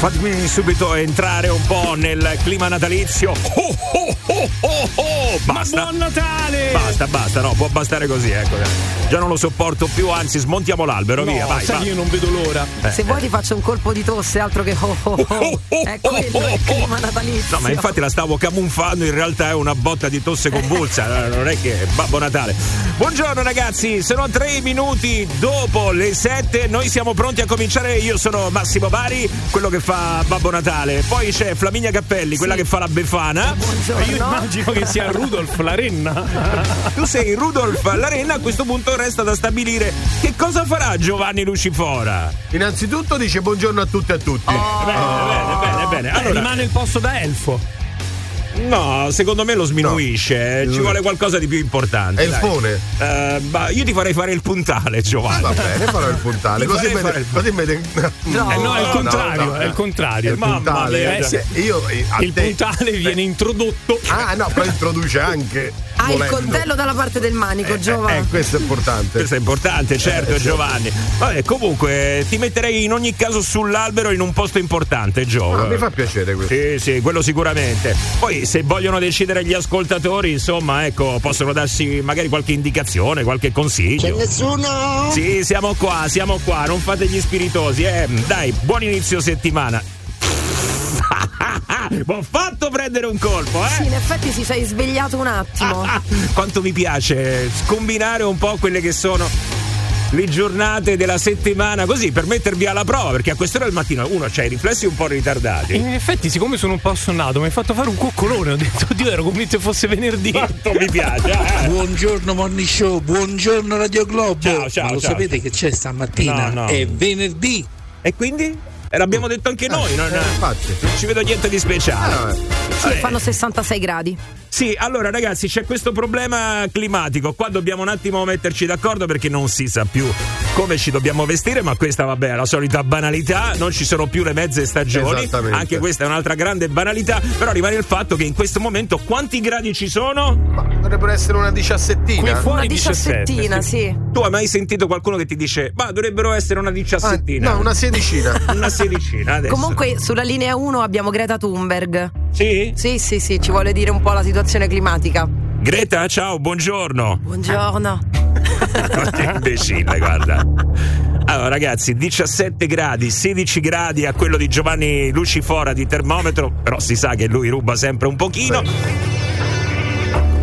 Fatemi subito entrare un po' nel clima natalizio. Oh, oh, oh, oh, oh. Basta. Ma buon Natale! Basta, basta, no, può bastare così, ecco. Già non lo sopporto più, anzi, smontiamo l'albero, no, via, vai. Sai, vai. io non vedo l'ora. Eh, Se vuoi ti faccio un colpo di tosse, altro che oh oh oh. È quello il clima natalizio. No, ma infatti la stavo camuffando, in realtà è una botta di tosse convulsa, non è che è Babbo Natale. Buongiorno ragazzi, sono tre minuti dopo le sette, noi siamo pronti a cominciare, io sono Massimo Bari, quello che fa Babbo Natale, poi c'è Flaminia Cappelli, quella che fa la Befana. Buongiorno. Io immagino che sia Rudolf la renna. Tu sei Rudolf Larena, a questo punto resta da stabilire che cosa farà Giovanni Lucifora. Innanzitutto dice buongiorno a tutti e a tutti. Oh. Bene, bene, bene, bene. Allora, rimane il posto da elfo. No, secondo me lo sminuisce, No. ci vuole qualcosa di più importante. È il fone. Eh, ma io ti farei fare il puntale, Giovanni. Va bene, farò il puntale. Così fare me, il- così me No. Eh no, è il no, contrario, no, è il contrario. Il Mamma puntale. eh. Io eh, Il puntale viene introdotto. Ah, no, però introduce anche. Hai il volendo. coltello dalla parte del manico, Giova. Eh, questo è importante. Questo è importante, certo, Giovanni. Vabbè, comunque ti metterei in ogni caso sull'albero in un posto importante, Gio. Ah, mi fa piacere questo. Sì, sì, quello sicuramente. Poi se vogliono decidere gli ascoltatori, insomma, ecco, possono darsi magari qualche indicazione, qualche consiglio. Nessuno? Sì, siamo qua, siamo qua, non fate gli spiritosi, eh. Dai, buon inizio settimana. Ho fatto prendere un colpo, Sì, eh? in effetti si sei svegliato un attimo. Quanto mi piace scombinare un po' quelle che sono le giornate della settimana così per mettervi alla prova perché a quest'ora del mattino uno c'ha i riflessi un po' ritardati In effetti, siccome sono un po' assonnato, mi hai fatto fare un coccolone. Ho detto, Dio, ero convinto fosse venerdì. quanto mi piace eh? Buongiorno Morning Show, buongiorno Radio Globo. Ciao, ciao, Ma lo ciao. sapete che c'è stamattina? No, no. È venerdì. e quindi? E l'abbiamo detto anche noi non, Eh, infatti. non ci vedo niente di speciale Ah, Sì, fanno 66 gradi. Sì, allora ragazzi c'è questo problema climatico, qua dobbiamo un attimo metterci d'accordo perché non si sa più come ci dobbiamo vestire, ma questa vabbè è la solita banalità, non ci sono più le mezze stagioni, Esattamente. anche questa è un'altra grande banalità, però rimane il fatto che in questo momento quanti gradi ci sono? ma dovrebbero essere una Qui diciassettina. fuori Una 17. diciassettina, sì. Tu hai mai sentito qualcuno che ti dice ma dovrebbero essere una Ah, diciassettina? no, una sedicina. una sedicina adesso. Comunque sulla linea 1 abbiamo Greta Thunberg. Sì? Sì, sì, sì, ci vuole dire un po' la situazione climatica. Greta, ciao, buongiorno. Buongiorno. Che imbecille, guarda. Allora, ragazzi, 17 gradi, 16 gradi a quello di Giovanni Lucifora di termometro, però si sa che lui ruba sempre un pochino.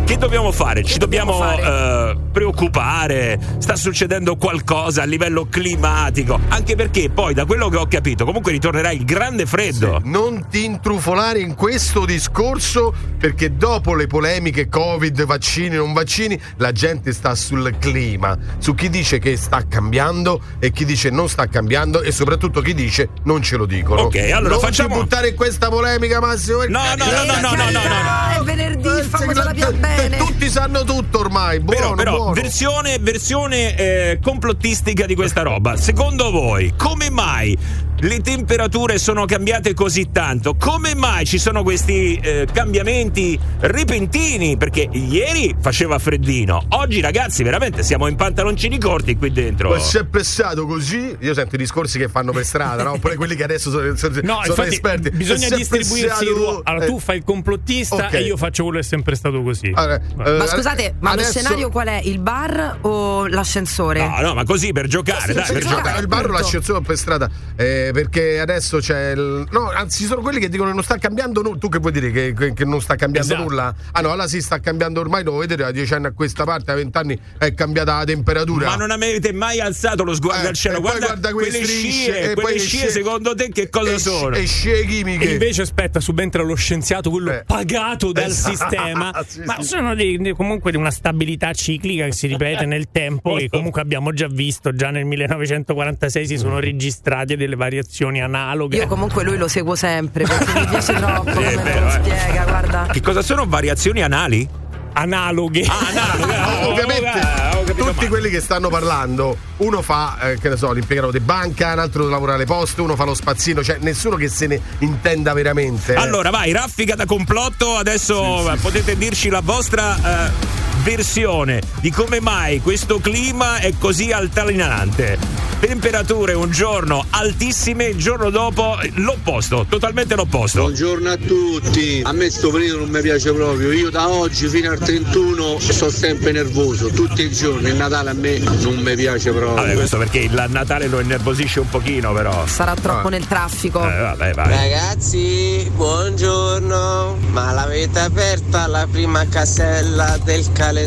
Che dobbiamo fare? Ci dobbiamo dobbiamo, fare? eh, preoccupare? Sta succedendo qualcosa a livello climatico? Anche perché poi, da quello che ho capito, comunque ritornerà il grande freddo. Non ti intrufolare in questo discorso perché dopo le polemiche Covid, vaccini, non vaccini, la gente sta sul clima, su chi dice che sta cambiando e chi dice non sta cambiando e soprattutto chi dice non ce lo dicono. Ok, allora non facciamo- buttare in questa polemica, Massimo. No, no, no, no, no, no, no, no. È venerdì, Eh, fammela più eh, bene. Tutti sanno tutto ormai. Buono, Però, però buono. versione, versione eh, complottistica di questa roba. Secondo voi, come mai le temperature sono cambiate così tanto? Come mai ci sono questi eh, cambiamenti repentini? Perché ieri faceva freddino, oggi ragazzi veramente siamo in pantaloncini corti qui dentro. Ma se è pressato così, io sento i discorsi che fanno per strada, no? Oppure quelli che adesso sono, sono, No, sono infatti esperti. bisogna distribuirsi ruoli. Allora, eh, tu fai il complottista ok. e io faccio quello che è sempre stato così. allora, eh, Ma scusate, ma adesso- lo scenario qual è? Il bar o l'ascensore? No, no, ma così per giocare, dai, sì, per sì, giocare. giocare. il bar o l'ascensore per strada eh, perché adesso c'è il no anzi sono quelli che dicono che non sta cambiando nulla tu che vuoi dire che, che- che non sta cambiando Esatto. nulla ah no allora si sta cambiando ormai lo vedete da dieci anni a questa parte a vent'anni è cambiata la temperatura Ma non avete mai alzato lo sguardo Eh, al cielo? e poi Guarda, guarda quelle strisce, scie, e poi quelle le scie scie- secondo te che cosa e, sono? e scie E chimiche invece aspetta, subentra lo scienziato, quello Eh. pagato dal Esatto. sistema. Sì, ma sì. sono dei- comunque di una stabilità ciclica che si ripete nel tempo e comunque abbiamo già visto, già nel 1946 si sono registrate delle variazioni analoghe. Io comunque lui lo seguo sempre perché mi piace troppo come me vero, lo eh. spiega, guarda. Che cosa sono variazioni anali? analoghe. Ah, analoghe. Ah, ovviamente ah, tutti male. quelli che stanno parlando uno fa eh, che ne so l'impiegato di banca un altro lavora alle poste uno fa lo spazzino cioè nessuno che se ne intenda veramente eh. Allora, vai, raffica da complotto. Adesso eh, potete dirci la vostra eh, versione di come mai questo clima è così altalenante. temperature un giorno altissime, il giorno dopo l'opposto, totalmente l'opposto. Buongiorno a tutti, a me sto periodo non mi piace proprio, io da oggi fino al 31 sto sempre nervoso, tutti i giorni, il Natale a me non mi piace proprio. Vabbè, questo perché il Natale lo innervosisce un pochino, però. Sarà troppo nel traffico. Eh, vabbè, vai. Ragazzi, buongiorno. Ma l'avete aperta la prima casella del calendario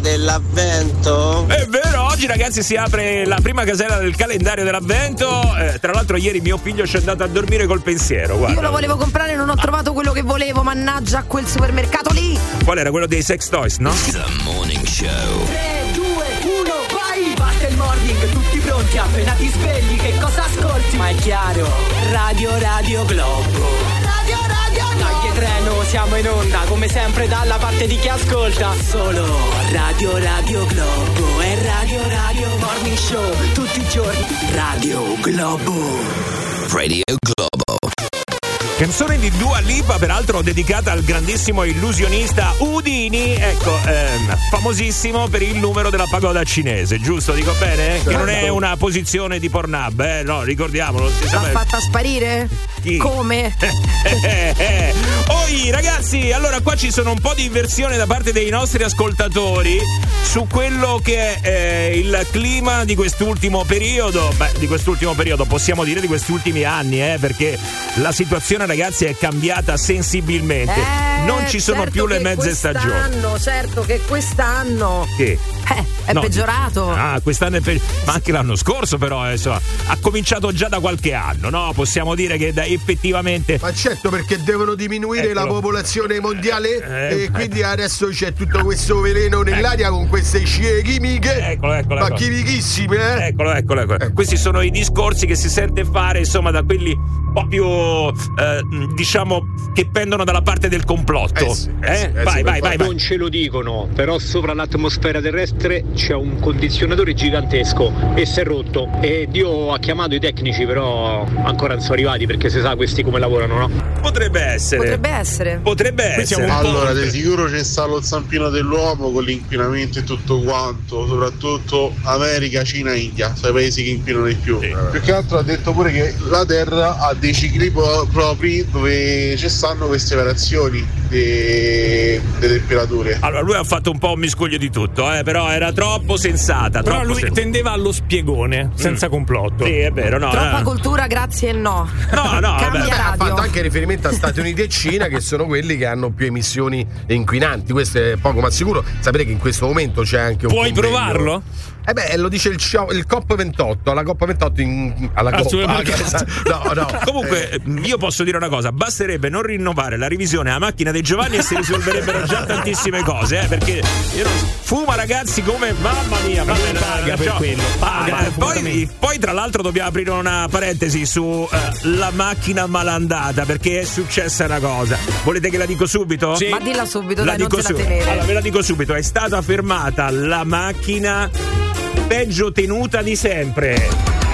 dell'avvento? È vero, oggi ragazzi si apre la prima casella del calendario dell'avvento. Eh, tra l'altro ieri mio figlio ci è andato a dormire col pensiero, guarda. Io lo volevo comprare e non ho trovato quello che volevo, mannaggia quel supermercato lì. Qual era quello dei sex toys, no? 3, 2, 1, vai! Batte il morning, tutti pronti, appena ti svegli, che cosa ascolti? Ma è chiaro, Radio Radio Globo. Siamo in onda, come sempre dalla parte di chi ascolta. Solo Radio Radio Globo e Radio Radio Morning Show, tutti i giorni. Radio Globo. Radio Globo. Canzone di Dua Lipa, peraltro dedicata al grandissimo illusionista Udini, ecco, ehm, famosissimo per il numero della pagoda cinese, giusto? Dico bene? Che non è una posizione di Pornhub, eh? No, ricordiamolo. L'ha fatta sparire? Chi? Come? Oi ragazzi, allora qua ci sono un po' di inversione da parte dei nostri ascoltatori su quello che è eh, il clima di quest'ultimo periodo, beh di quest'ultimo periodo possiamo dire di questi ultimi anni, eh, perché la situazione ragazzi è cambiata sensibilmente, Eh, non ci sono certo più le mezze stagioni. quest'anno, Certo che quest'anno Che? eh, è No, peggiorato. Ah, quest'anno è pe- ma anche l'anno scorso però, eh, insomma, ha cominciato già da qualche anno, no? Possiamo dire che da- effettivamente Ma certo perché devono diminuire la Eccolo. popolazione mondiale Eh, e quindi adesso c'è tutto questo veleno nell'aria con queste scie chimiche. Eccolo, eccolo, Ma chimichissime, eh? Eccolo, eccolo, eccolo. Questi sono i discorsi che si sente fare, insomma, da quelli più, eh, diciamo, che pendono dalla parte del complotto. Eh sì, eh Eh? sì, eh vai, sì, vai, vai, vai. Non ce lo dicono, però sopra l'atmosfera terrestre c'è un condizionatore gigantesco e si è rotto. E Dio ha chiamato i tecnici, però ancora non sono arrivati perché si sa questi come lavorano, no? Potrebbe essere. Potrebbe essere. Potrebbe essere. Allora, di sicuro c'è sta lo zampino dell'uomo con l'inquinamento e tutto quanto, soprattutto America, Cina, India, sono i paesi che inquinano di più. Sì. Più che altro ha detto pure che la Terra ha dei cicli pro- propri dove ci stanno queste variazioni di, di temperature. Allora, lui ha fatto un po' un miscuglio di tutto, eh, però era troppo sensata. Però troppo lui sen- tendeva allo spiegone, senza complotto. Sì, è vero, no. Troppa no. cultura, grazie e no. No, no. Ha fatto anche riferimento a Stati Uniti e Cina che sono quelli che hanno più emissioni inquinanti. Questo è poco ma sicuro. Sapete che in questo momento c'è anche un Puoi convegno- provarlo? Eh beh, lo dice il, il COP28, alla COP28 in, alla Al COP. no, no. Comunque, Eh, io posso dire una cosa: basterebbe non rinnovare la revisione alla macchina dei Giovanni e si risolverebbero già tantissime cose, eh, perché io non- fuma ragazzi come mamma mia, Ma paga no, per quello, paga Ah, poi, poi, tra l'altro, dobbiamo aprire una parentesi su eh, la macchina malandata perché è successa una cosa. Volete che la dico subito? Sì. Ma dilla subito, La dai, non dico te la subito. tenere. Allora, ve la dico subito: è stata fermata la macchina peggio tenuta di sempre.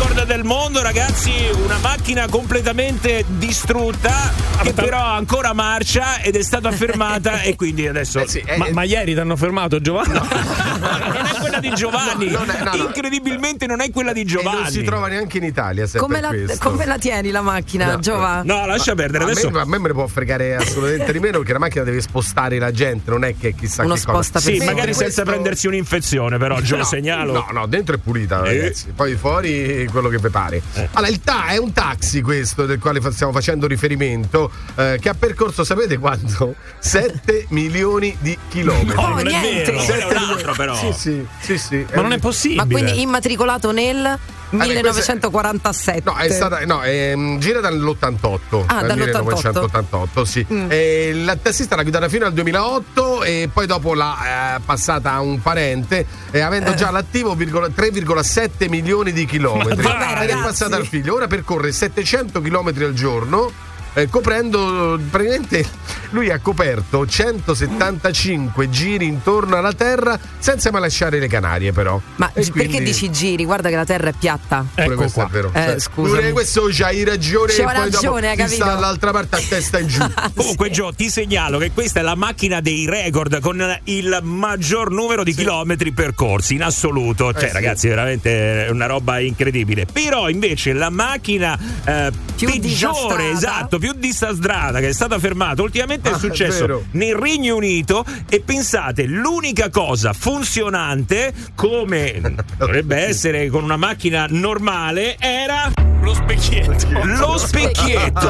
Record del mondo, ragazzi, una macchina completamente distrutta che ma- però ancora marcia ed è stata fermata e quindi adesso eh sì, eh, Ma, eh, ma ieri ti hanno fermato Giovanni? non è quella di Giovanni. No, non è- no, no. Incredibilmente non è quella di e Giovanni. non si trova neanche in Italia. Come per la, come la tieni la macchina, No. Giova? No, lascia perdere. A Adesso me, a me me ne può fregare assolutamente di meno perché la macchina deve spostare la gente, non è che chissà Uno che sposta cosa. sì, magari senza questo- prendersi un'infezione, però No, segnalo. No, no, dentro è pulita, Eh. ragazzi. Poi fuori quello che vi pare. Allora, il ta è un taxi questo del quale stiamo facendo riferimento, eh, che ha percorso, sapete quanto? 7 milioni di chilometri. Oh, non è niente. vero. Quello è un altro, però. Sì, sì, sì, sì. Ma non è possibile. Ma quindi immatricolato nel 1947. No, è stata. No, è, mm, gira dall'88. Ah, dal dall'88. 1988, sì. Mm. E la tassista l'ha guidata fino al 2008 e poi dopo l'ha eh, passata a un parente, e avendo già all'attivo virgola- 3,7 milioni di chilometri. Dai, Ed è passata al figlio. Ora percorre 700 chilometri al giorno. Eh, coprendo praticamente lui ha coperto 175 giri intorno alla Terra senza mai lasciare le Canarie però. Ma gi- perché quindi- dici giri? Guarda che la terra è piatta. Ecco questo qua. è vero. Eh, Cioè, pure questo c'hai ragione C'ho e poi dopo ragione, hai chi sta capito? dall'altra parte a testa in giù. Comunque, Gio, ti segnalo che questa è la macchina dei record con il maggior numero di chilometri percorsi in assoluto. Cioè, Eh, sì. ragazzi, veramente è una roba incredibile. Però, invece, la macchina eh, Più peggiore, disastrata. esatto, più disastrata che è stata fermata ultimamente Ah, è è successo vero. nel Regno Unito. E pensate, l'unica cosa funzionante, come dovrebbe essere con una macchina normale, era. Lo specchietto. Lo specchietto.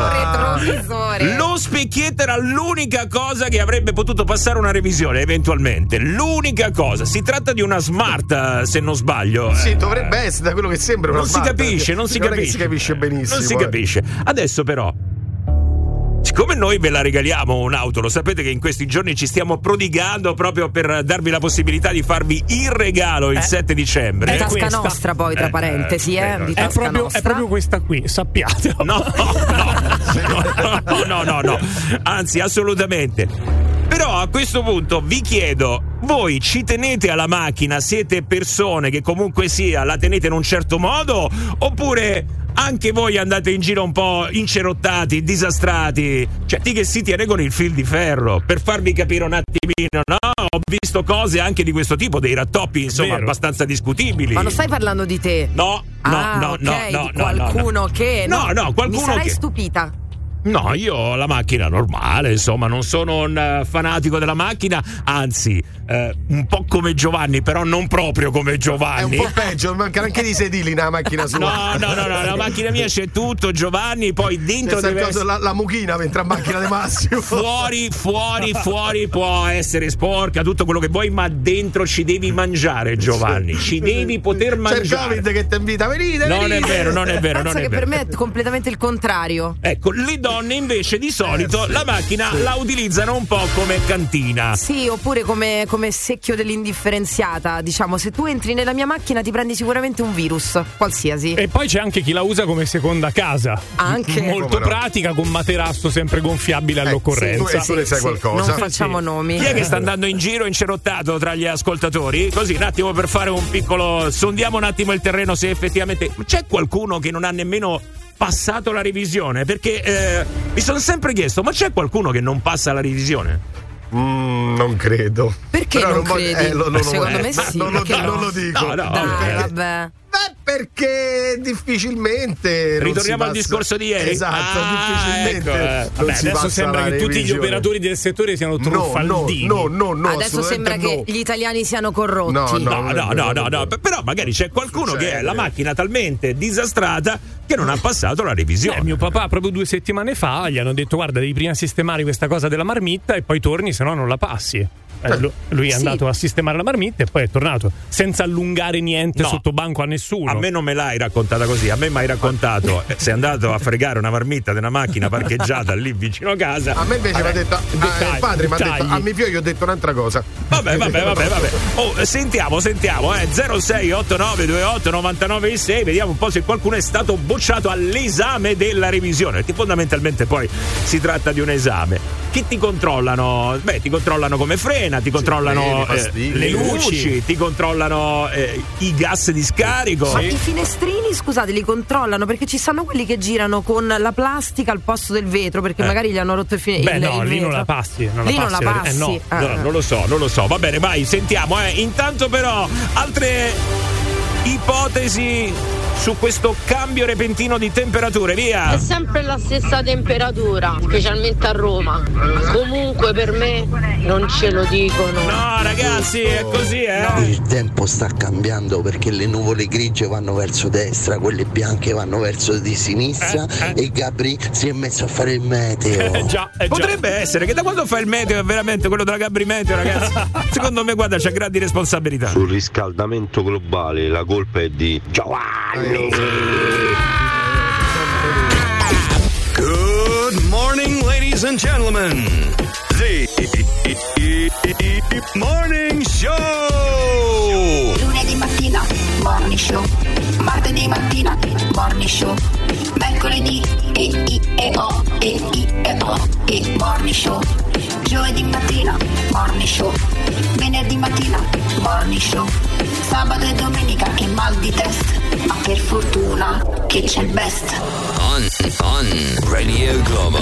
Lo specchietto era l'unica cosa che avrebbe potuto passare una revisione, eventualmente. L'unica cosa. Si tratta di una smart, eh, se non sbaglio. Sì, Eh, dovrebbe essere da quello che sembra una Non si smart, capisce, non si è capisce. si capisce benissimo. Non si eh. capisce. Adesso, però. Siccome noi ve la regaliamo un'auto, lo sapete che in questi giorni ci stiamo prodigando proprio per darvi la possibilità di farvi il regalo il 7 dicembre. Di Eh, tasca questa. nostra poi, tra Eh, parentesi, eh, eh, di È proprio, è proprio questa qui, sappiatelo. No, no, no, no, no, anzi, assolutamente. Però a questo punto vi chiedo, voi ci tenete alla macchina? Siete persone che comunque sia la tenete in un certo modo? Oppure anche voi andate in giro un po' incerottati, disastrati? Cioè, ti che si tiene con il fil di ferro per farvi capire un attimino, no? Ho visto cose anche di questo tipo, dei rattoppi, insomma, Vero. abbastanza discutibili. Ma non stai parlando di te? No, no, ah, no, ok, no, no, di no, no, qualcuno no. che No, no, qualcuno mi sarai che- stupita. No, io ho la macchina normale, insomma, non sono un eh, fanatico della macchina, anzi, eh, un po' come Giovanni, però non proprio come È un Giovanni. po' peggio, mancano anche dei sedili nella macchina sua. No, no, no, no, la macchina mia c'è tutto, Giovanni, poi dentro deve essere... la, la mucchina mentre a macchina di Massimo. Fuori, fuori, fuori può essere sporca, tutto quello che vuoi, ma dentro ci devi mangiare, Giovanni. Ci devi poter C'è il mangiare. Covid che ti invita, venite, Non è venite. vero, non è vero, non Penso è che vero. per me è completamente il contrario. Ecco, le donne invece di solito Eh, sì, la macchina la utilizzano un po' come cantina. Sì, oppure come, come secchio dell'indifferenziata. Diciamo, se tu entri nella mia macchina ti prendi sicuramente un virus, qualsiasi. E poi c'è anche chi la usa come seconda casa. Anche. Molto Come no? pratica, con materasso sempre gonfiabile all'occorrenza. sì, tu ne sai qualcosa. Non facciamo Sì. nomi. Chi è che sta andando in giro incerottato tra gli ascoltatori? Così un attimo per fare un piccolo. sondiamo un attimo il terreno se effettivamente. C'è qualcuno che non ha nemmeno passato la revisione? Perché eh, mi sono sempre chiesto, ma c'è qualcuno che non passa la revisione? Mm, non credo. Perché Però non voglio- credi? eh, lo- lo- Secondo eh, me sì, Non lo, non no? lo dico. No, no, Dai, ok. vabbè. Beh, perché difficilmente. Ritorniamo al discorso di ieri? Esatto, Ah, difficilmente. ecco, eh. Vabbè, adesso sembra che tutti gli operatori del settore siano No, no, truffaldini. no, no, no. Adesso sembra che gli italiani siano corrotti. No, no. No, è no, no, no, è però magari c'è qualcuno che ha la macchina talmente disastrata che non ha passato la revisione. Eh, mio papà proprio due settimane fa gli hanno detto guarda devi prima sistemare questa cosa della marmitta e poi torni se no non la passi. Eh, lu- lui è Sì. andato a sistemare la marmitta e poi è tornato senza allungare niente No. sotto banco a nessuno. A me non me l'hai raccontata così, a me mi hai raccontato, eh, sei andato a fregare una marmitta di una macchina parcheggiata lì vicino a casa. A me invece mi ha detto. ah, dettagli, il padre mi ha detto. A mio figlio gli ho detto un'altra cosa. Vabbè, vabbè, vabbè, vabbè. Oh, eh, sentiamo, sentiamo, eh. 068928 996, vediamo un po' se qualcuno è stato bocciato all'esame della revisione, perché fondamentalmente poi si tratta di un esame. Chi ti controllano? Beh, ti controllano come frena, ti controllano eh, le luci, luci. ti controllano eh, i gas di scarico. Ma i finestrini, scusate, li controllano perché ci stanno quelli che girano con la plastica al posto del vetro perché Eh. magari gli hanno rotto il finestrino. Beh, no, lì non la passi. Non Lì la non la passi, passi. eh, no. Ah. No, non lo so, non lo so. Va bene, vai, sentiamo. Eh. Intanto, però, altre ipotesi su questo cambio repentino di temperature. Via. È sempre la stessa temperatura, specialmente a Roma. Comunque per me non ce lo dicono. No, ragazzi, è così, eh. Il tempo sta cambiando perché le nuvole grigie vanno verso destra, quelle bianche vanno verso di sinistra Eh, eh. e Gabri si è messo a fare il meteo. Eh, già, eh, già. Potrebbe essere che da quando fa il meteo è veramente quello della Gabri Meteo, ragazzi. Secondo me, guarda, c'è grandi responsabilità. Sul riscaldamento globale la colpa è di Giovanni. Good morning, ladies and gentlemen. The Morning Show. Morning show. Martedì mattina, morning show. Mercoledì, e i e o, e i e o. e Morning Show. Giovedì mattina, Morning Show. Venerdì mattina, Morning Show. Sabato e domenica che mal di testa, ma per fortuna che c'è il best. On, on Radio Globo.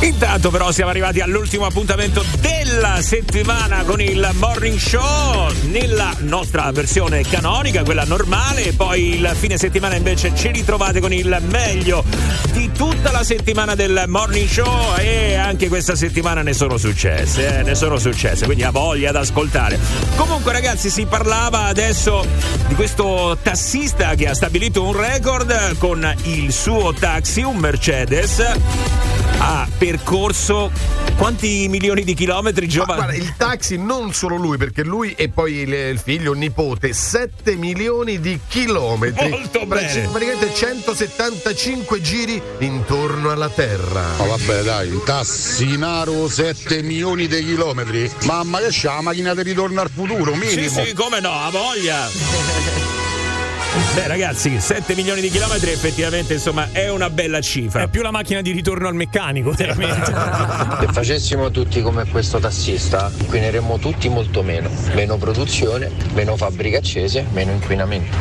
Intanto però siamo arrivati all'ultimo appuntamento della settimana con il Morning Show nella nostra versione canonica, quella normale, e poi il fine settimana invece ci ritrovate con il meglio di tutta la settimana del Morning Show e anche questa settimana ne sono successe, eh, ne sono successe, quindi ha voglia da ascoltare. Comunque ragazzi si parlava adesso di questo tassista che ha stabilito un record con il suo taxi, un Mercedes ha percorso quanti milioni di chilometri giovane? guarda, il taxi non solo lui, perché lui e poi il, il figlio, il nipote, 7 milioni di chilometri. Molto bene. Praticamente 175 giri intorno alla Terra. Ma vabbè dai, un tassinaro 7 milioni di chilometri. Mamma che c'ha la macchina di ritorno al futuro, Sì, minimo. sì, come no, ha voglia. Beh ragazzi, 7 milioni di chilometri effettivamente insomma è una bella cifra. È più la macchina di ritorno al meccanico, veramente. Se facessimo tutti come questo tassista, inquineremmo tutti molto meno. Meno produzione, meno fabbriche accese, meno inquinamento.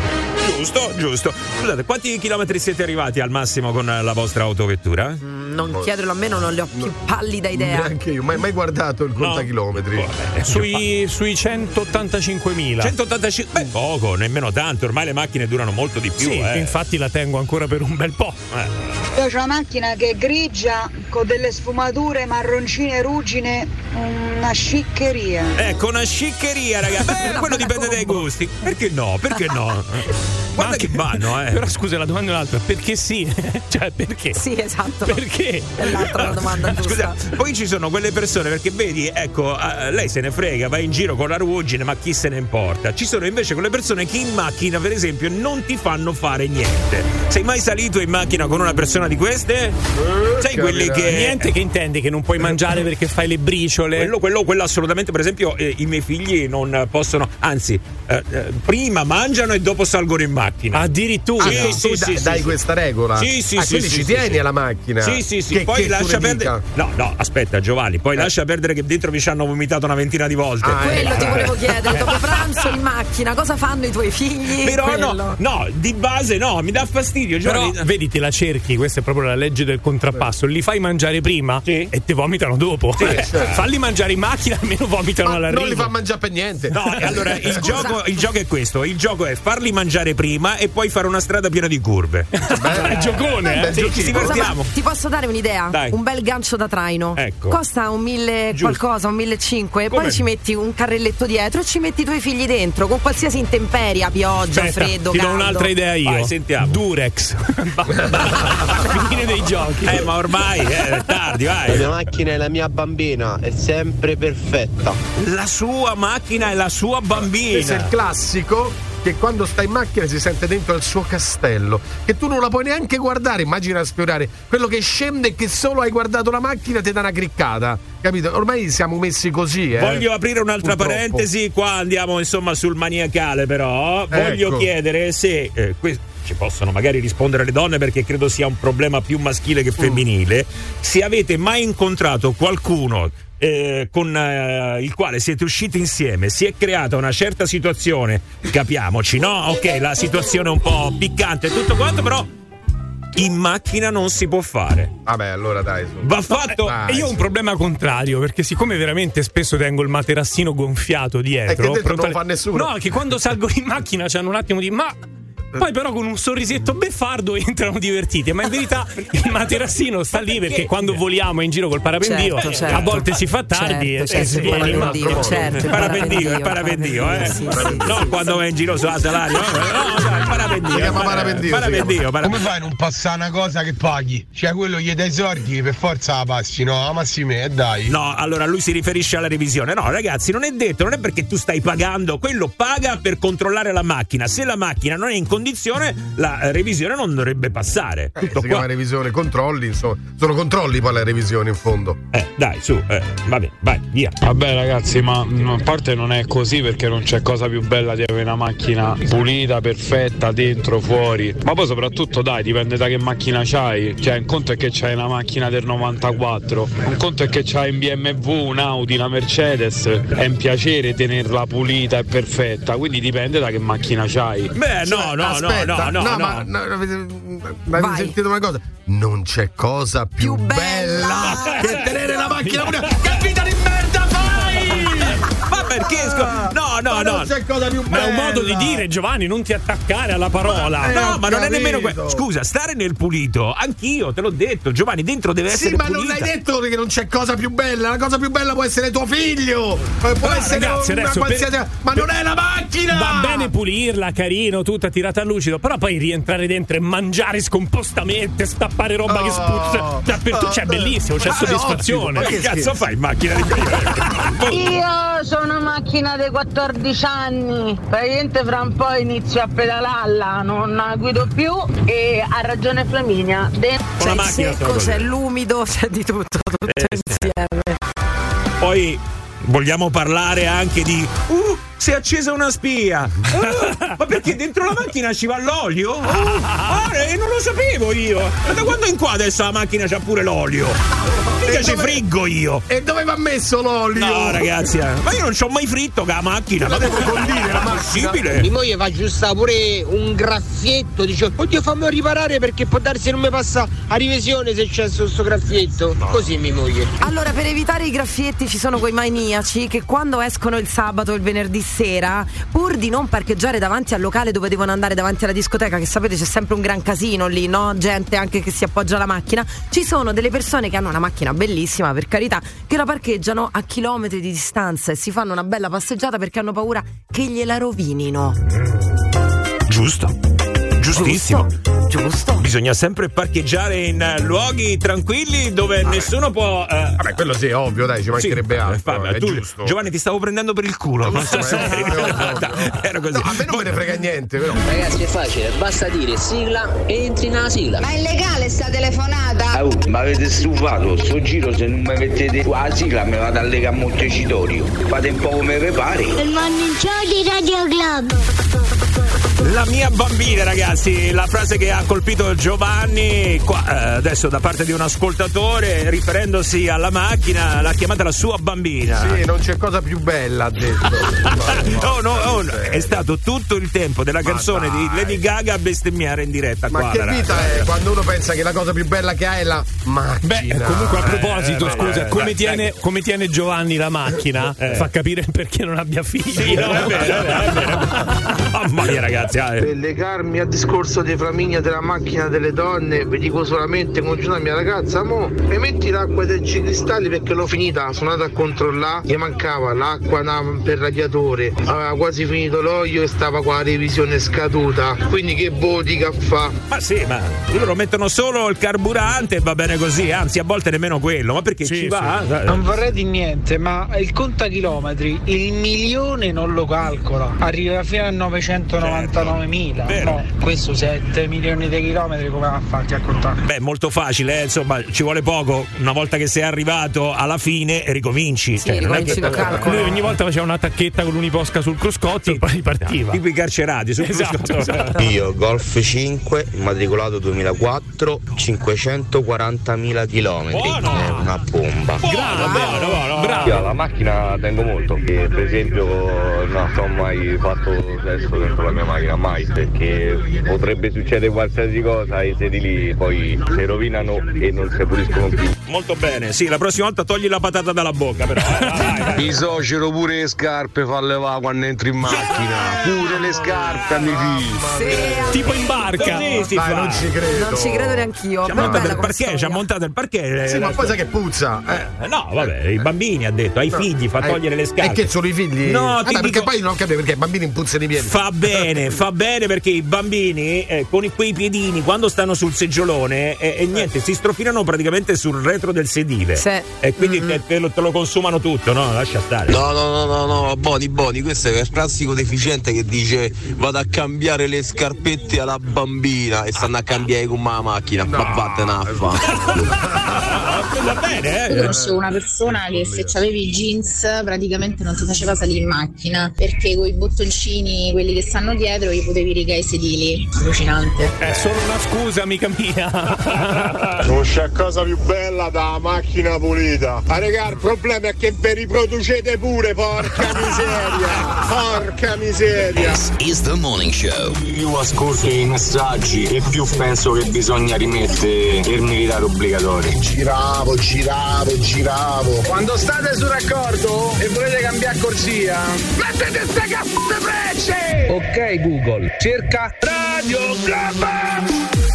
Giusto, giusto. Scusate, quanti chilometri siete arrivati al massimo con la vostra autovettura? Non chiederlo a me, non ho più pallida idea. Neanche io, mai, mai guardato il contachilometri. Sui, sui 185.000. 185, beh poco, nemmeno tanto, ormai le macchine durano molto di più. Sì, eh. infatti la tengo ancora per un bel po'. Eh. Io ho una macchina che è grigia con delle sfumature marroncine ruggine, una sciccheria. Ecco, una sciccheria, ragazzi. Beh, quello dipende dai gusti. Perché no? Perché no? Guarda che vanno, eh. Però scusa, la domanda è un'altra. Perché sì? cioè, perché? Sì, esatto. Perché? È l'altra la domanda giusta. Scusa, poi ci sono quelle persone perché vedi, ecco, eh, lei se ne frega, va in giro con la ruggine, ma chi se ne importa? Ci sono invece quelle persone che in macchina, per esempio, non ti fanno fare niente. Sei mai salito in macchina con una persona di queste? Sai quelli che Niente che intendi che non puoi mangiare perché fai le briciole. Quello, quello, quello assolutamente, per esempio, eh, i miei figli non possono, anzi, eh, eh, prima mangiano e dopo salgono in macchina. Addirittura. Ah, Sì, tu sì, dai, sì, dai sì. questa regola? Sì, sì, ah, sì, quindi sì, ci sì, tieni sì. alla macchina? Sì, sì, sì. Che, poi che lascia perdere. No, no, aspetta, Giovanni. Poi lascia perdere che dentro vi ci hanno vomitato una ventina di volte. Ah, Quello ti eh. volevo chiedere, dopo pranzo in macchina, cosa fanno i tuoi figli? Però Quello. no, no, di base no, mi dà fastidio. Però vedi, te la cerchi, questa è proprio la legge del contrappasso. Li fai mangiare prima Sì. e ti vomitano dopo. Eh, certo. Falli mangiare in macchina, almeno vomitano Ma all'arrivo. non li fa mangiare per niente. No, e allora il gioco, il gioco è questo: il gioco è farli mangiare prima e poi fare una strada piena di curve. È giocone, eh. Beh, Sì, ci divertiamo. ti posso dare un'idea? Dai. Un bel gancio da traino. Ecco. Costa un mille Giusto. qualcosa, un mille cinque. Come? Poi ci metti un carrelletto dietro e ci metti i tuoi figli dentro con qualsiasi intemperia, pioggia, Aspetta, freddo, ti do caldo. un'altra idea io. Vai, sentiamo. Durex. Fine dei giochi. Eh, ma ormai eh, è tardi, La vai. mia macchina è la mia bambina, è sempre perfetta. La sua macchina è la sua Questo è il bambina. classico che quando sta in macchina si sente dentro al suo castello, che tu non la puoi neanche guardare, immagina a sfiorare quello che scende e che solo hai guardato la macchina ti dà una criccata, capito? Ormai siamo messi così, eh. Voglio aprire un'altra Purtroppo. parentesi, qua andiamo insomma sul maniacale però. Voglio Ecco. chiedere se eh, que- ci possono magari rispondere le donne perché credo sia un problema più maschile che femminile. Se avete mai incontrato qualcuno eh, con eh, il quale siete usciti insieme, si è creata una certa situazione, capiamoci, no? Ok, la situazione è un po' piccante e tutto quanto, però in macchina non si può fare. Vabbè, allora dai, su. Va fatto. Dai, E io ho un problema contrario, perché siccome veramente spesso tengo il materassino gonfiato dietro. E che dentro non fa nessuno. No, che quando salgo in macchina c'hanno un attimo di. Ma. Poi però con un sorrisetto beffardo entrano divertiti, ma in verità il materassino sta lì perché quando voliamo in giro col parapendio Certo, certo. a volte si fa tardi Certo, e certo, si il viene in parapendio, macchina. certo, il Parapendio, il parapendio, eh. sì, sì, no, sì, quando vai in giro sulla salario. No, no, il parapendio. Si chiama il parapendio, Parapendio, parapendio. Come fai a non passare una cosa che paghi? Cioè quello gli dai i soldi per forza la passi, no? Ma sì me, dai. No, allora lui si riferisce alla revisione. No, ragazzi, non è detto, non è perché tu stai pagando, quello paga per controllare la macchina. Se la macchina non è in condizione, la eh, revisione non dovrebbe passare. Eh, Tutto si qua. chiama revisione, controlli, insomma. Sono controlli poi le revisioni in fondo. Eh, dai, su, eh, vabbè, vai, via. Vabbè ragazzi, ma mm, a parte non è così perché non c'è cosa più bella di avere una macchina pulita, perfetta, dentro, fuori. Ma poi soprattutto dai, dipende da che macchina c'hai. Cioè, un conto è che c'hai una macchina del 94, un conto è che c'hai un BMW, un Audi, una Mercedes. È un piacere tenerla pulita e perfetta, quindi dipende da che macchina c'hai. Beh, no, no, Aspetta, no, no, no, ma no, avete, sentito una cosa? Non c'è cosa più, bella che tenere la macchina pulita. Che perché? scu- No, no, Ma no. non c'è cosa più Ma bella. è un modo di dire, Giovanni, non ti attaccare alla parola. Eh, No, ma non è nemmeno quello. Scusa, stare nel pulito, anch'io te l'ho detto, Giovanni, dentro deve essere Sì, ma pulita. non l'hai detto che non c'è cosa più bella. La cosa più bella può essere tuo figlio. Può No, essere ragazzi, una adesso per- qualsiasi. Ma non è la macchina! Va bene pulirla, carino, tutta tirata a lucido, però poi rientrare dentro e mangiare scompostamente, stappare roba che spuzza dappertutto, cioè bellissimo, c'è Ma è soddisfazione. ottimo, ma che cazzo fai in macchina di Io sono una macchina dei 14 anni, praticamente fra un po' inizio a pedalarla, non la guido più e ha ragione Flaminia. De- C'è il secco, c'è l'umido, c'è di tutto, tutto insieme. Poi vogliamo parlare anche di. Uh, si è accesa una spia! Uh, ma perché dentro la macchina ci va l'olio? Uh, ah, e non lo sapevo io! Ma da quando in qua adesso la macchina c'ha pure l'olio? Mica ci dove- friggo io! E dove va messo l'olio? No, ragazzi, eh, ma io non ci ho mai fritto con la macchina! Ma devo condire la è possibile? Mia moglie fa giusta pure un graffietto, dice oddio fammi riparare perché può darsi che non mi passa a revisione se c'è questo graffietto. Così mia moglie. Allora, per evitare i graffietti ci sono quei maniaci che quando escono il sabato o il venerdì sera, pur di non parcheggiare davanti al locale dove devono andare davanti alla discoteca, che sapete c'è sempre un gran casino lì, no? Gente anche che si appoggia alla macchina, ci sono delle persone che hanno una macchina bellissima, per carità, che la parcheggiano a chilometri di distanza e si fanno una bella passeggiata perché hanno paura che gliela rovinino. Giusto. Giustissimo. Giusto. Bisogna sempre parcheggiare in eh, luoghi tranquilli dove nessuno può. eh, Vabbè, quello sì, è ovvio, dai, ci mancherebbe sì, altro. vabbè, è tu- giusto. Giovanni, ti stavo prendendo per il culo. Non so se eh, eri- no, Era così. No, a me non me ne frega niente, però. Ragazzi è facile, basta dire sigla e entri nella sigla. Ma è legale sta telefonata? Oh, ma avete stufato, sto giro se non mi mettete qua la sigla mi vado a lega a Montecitorio. Fate un po' come vi pare. Il morning di Radio Club. La mia bambina, ragazzi, la frase che ha colpito Giovanni, qua, eh, adesso da parte di un ascoltatore, riferendosi alla macchina, l'ha chiamata la sua bambina. Sì, non c'è cosa più bella, ha detto. Oh, no, oh, no, è stato tutto il tempo della canzone di Lady Gaga a bestemmiare in diretta Ma qua. che vita è quando uno pensa che la cosa più bella che ha è la macchina? Beh, comunque a proposito, Eh, scusa, eh, come, dai, tiene, dai. come tiene Giovanni la macchina Eh. fa capire perché non abbia figli. Sì, no, è vero, è vero. Mamma mia, ragazzi ringraziare. Per legarmi al discorso di flamigna della macchina delle donne, vi dico solamente con una mia ragazza, mo, mi metti l'acqua dei cicristalli perché l'ho finita, sono andato a controllare, gli mancava l'acqua per radiatore, aveva quasi finito l'olio e stava con la revisione scaduta, quindi che botica fa? Ma sì, ma loro mettono solo il carburante e va bene così, anzi a volte nemmeno quello, ma perché sì, ci va? Non vorrei di niente, ma il contachilometri, il milione non lo calcola, arriva fino a 990. 49.000, no, questo 7 milioni di chilometri come va farti a contare? Beh, molto facile, eh? insomma, ci vuole poco, una volta che sei arrivato alla fine ricominci. Sì, cioè, ricominci non è che... Lui ogni volta faceva una tacchetta con l'uniposca sul cruscotto sì. e poi ripartiva. Tipo i carcerati sul esatto, cruscotto. Esatto. Io Golf 5, matricolato 2004, 540.000 chilometri. È una bomba. Buono, buono, buono, bravo. Io la macchina tengo molto, per esempio non ho mai fatto testo dentro la mia macchina mai, perché potrebbe succedere qualsiasi cosa e i sedili poi si rovinano e non si puliscono più. Molto bene, sì, la prossima volta togli la patata dalla bocca, però. eh, vai, vai. I socero pure le scarpe fa levare quando entri in macchina. Pure le scarpe, amici. Tipo in barca. Dai, fa. non ci credo. Non ci credo neanch'io. Ci ha montato il parquet, ci ha montato il parquet. Sì, eh, ma poi sai che puzza? Eh. Eh, No, vabbè, i bambini ha detto, ai figli fa Eh, togliere le scarpe. E che sono i figli? No, Vabbè, ti perché dico- poi non capito perché i bambini impuzzano i piedi. Fa bene, fa bene perché i bambini eh, con i- quei piedini quando stanno sul seggiolone eh, e niente, si strofinano praticamente sul retro del sedile. Sì. E quindi te, te lo, te lo consumano tutto, no? Lascia stare. No, no, no, no, no, Boni, Boni, questo è il classico deficiente che dice vado a cambiare le scarpette alla bambina e stanno a cambiare con la macchina. Ma vattene a fa. Va bene, Io eh. conoscevo una persona che se avevi i jeans praticamente non ti faceva salire in macchina perché con i bottoncini, quelli che stanno dietro, gli potevi rigare i sedili. Allucinante. È solo una scusa, amica mia. Non c'è cosa più bella da macchina pulita. Ma regà, il problema è che vi riproducete pure, porca miseria! Porca miseria! This is the morning show. Più ascolto i messaggi e più penso che bisogna rimettere il militare obbligatorio. Giravo, giravo, giravo. Quando state sul raccordo e volete cambiare corsia, mettete ste cazzate frecce! Ok Google, cerca Radio Globo!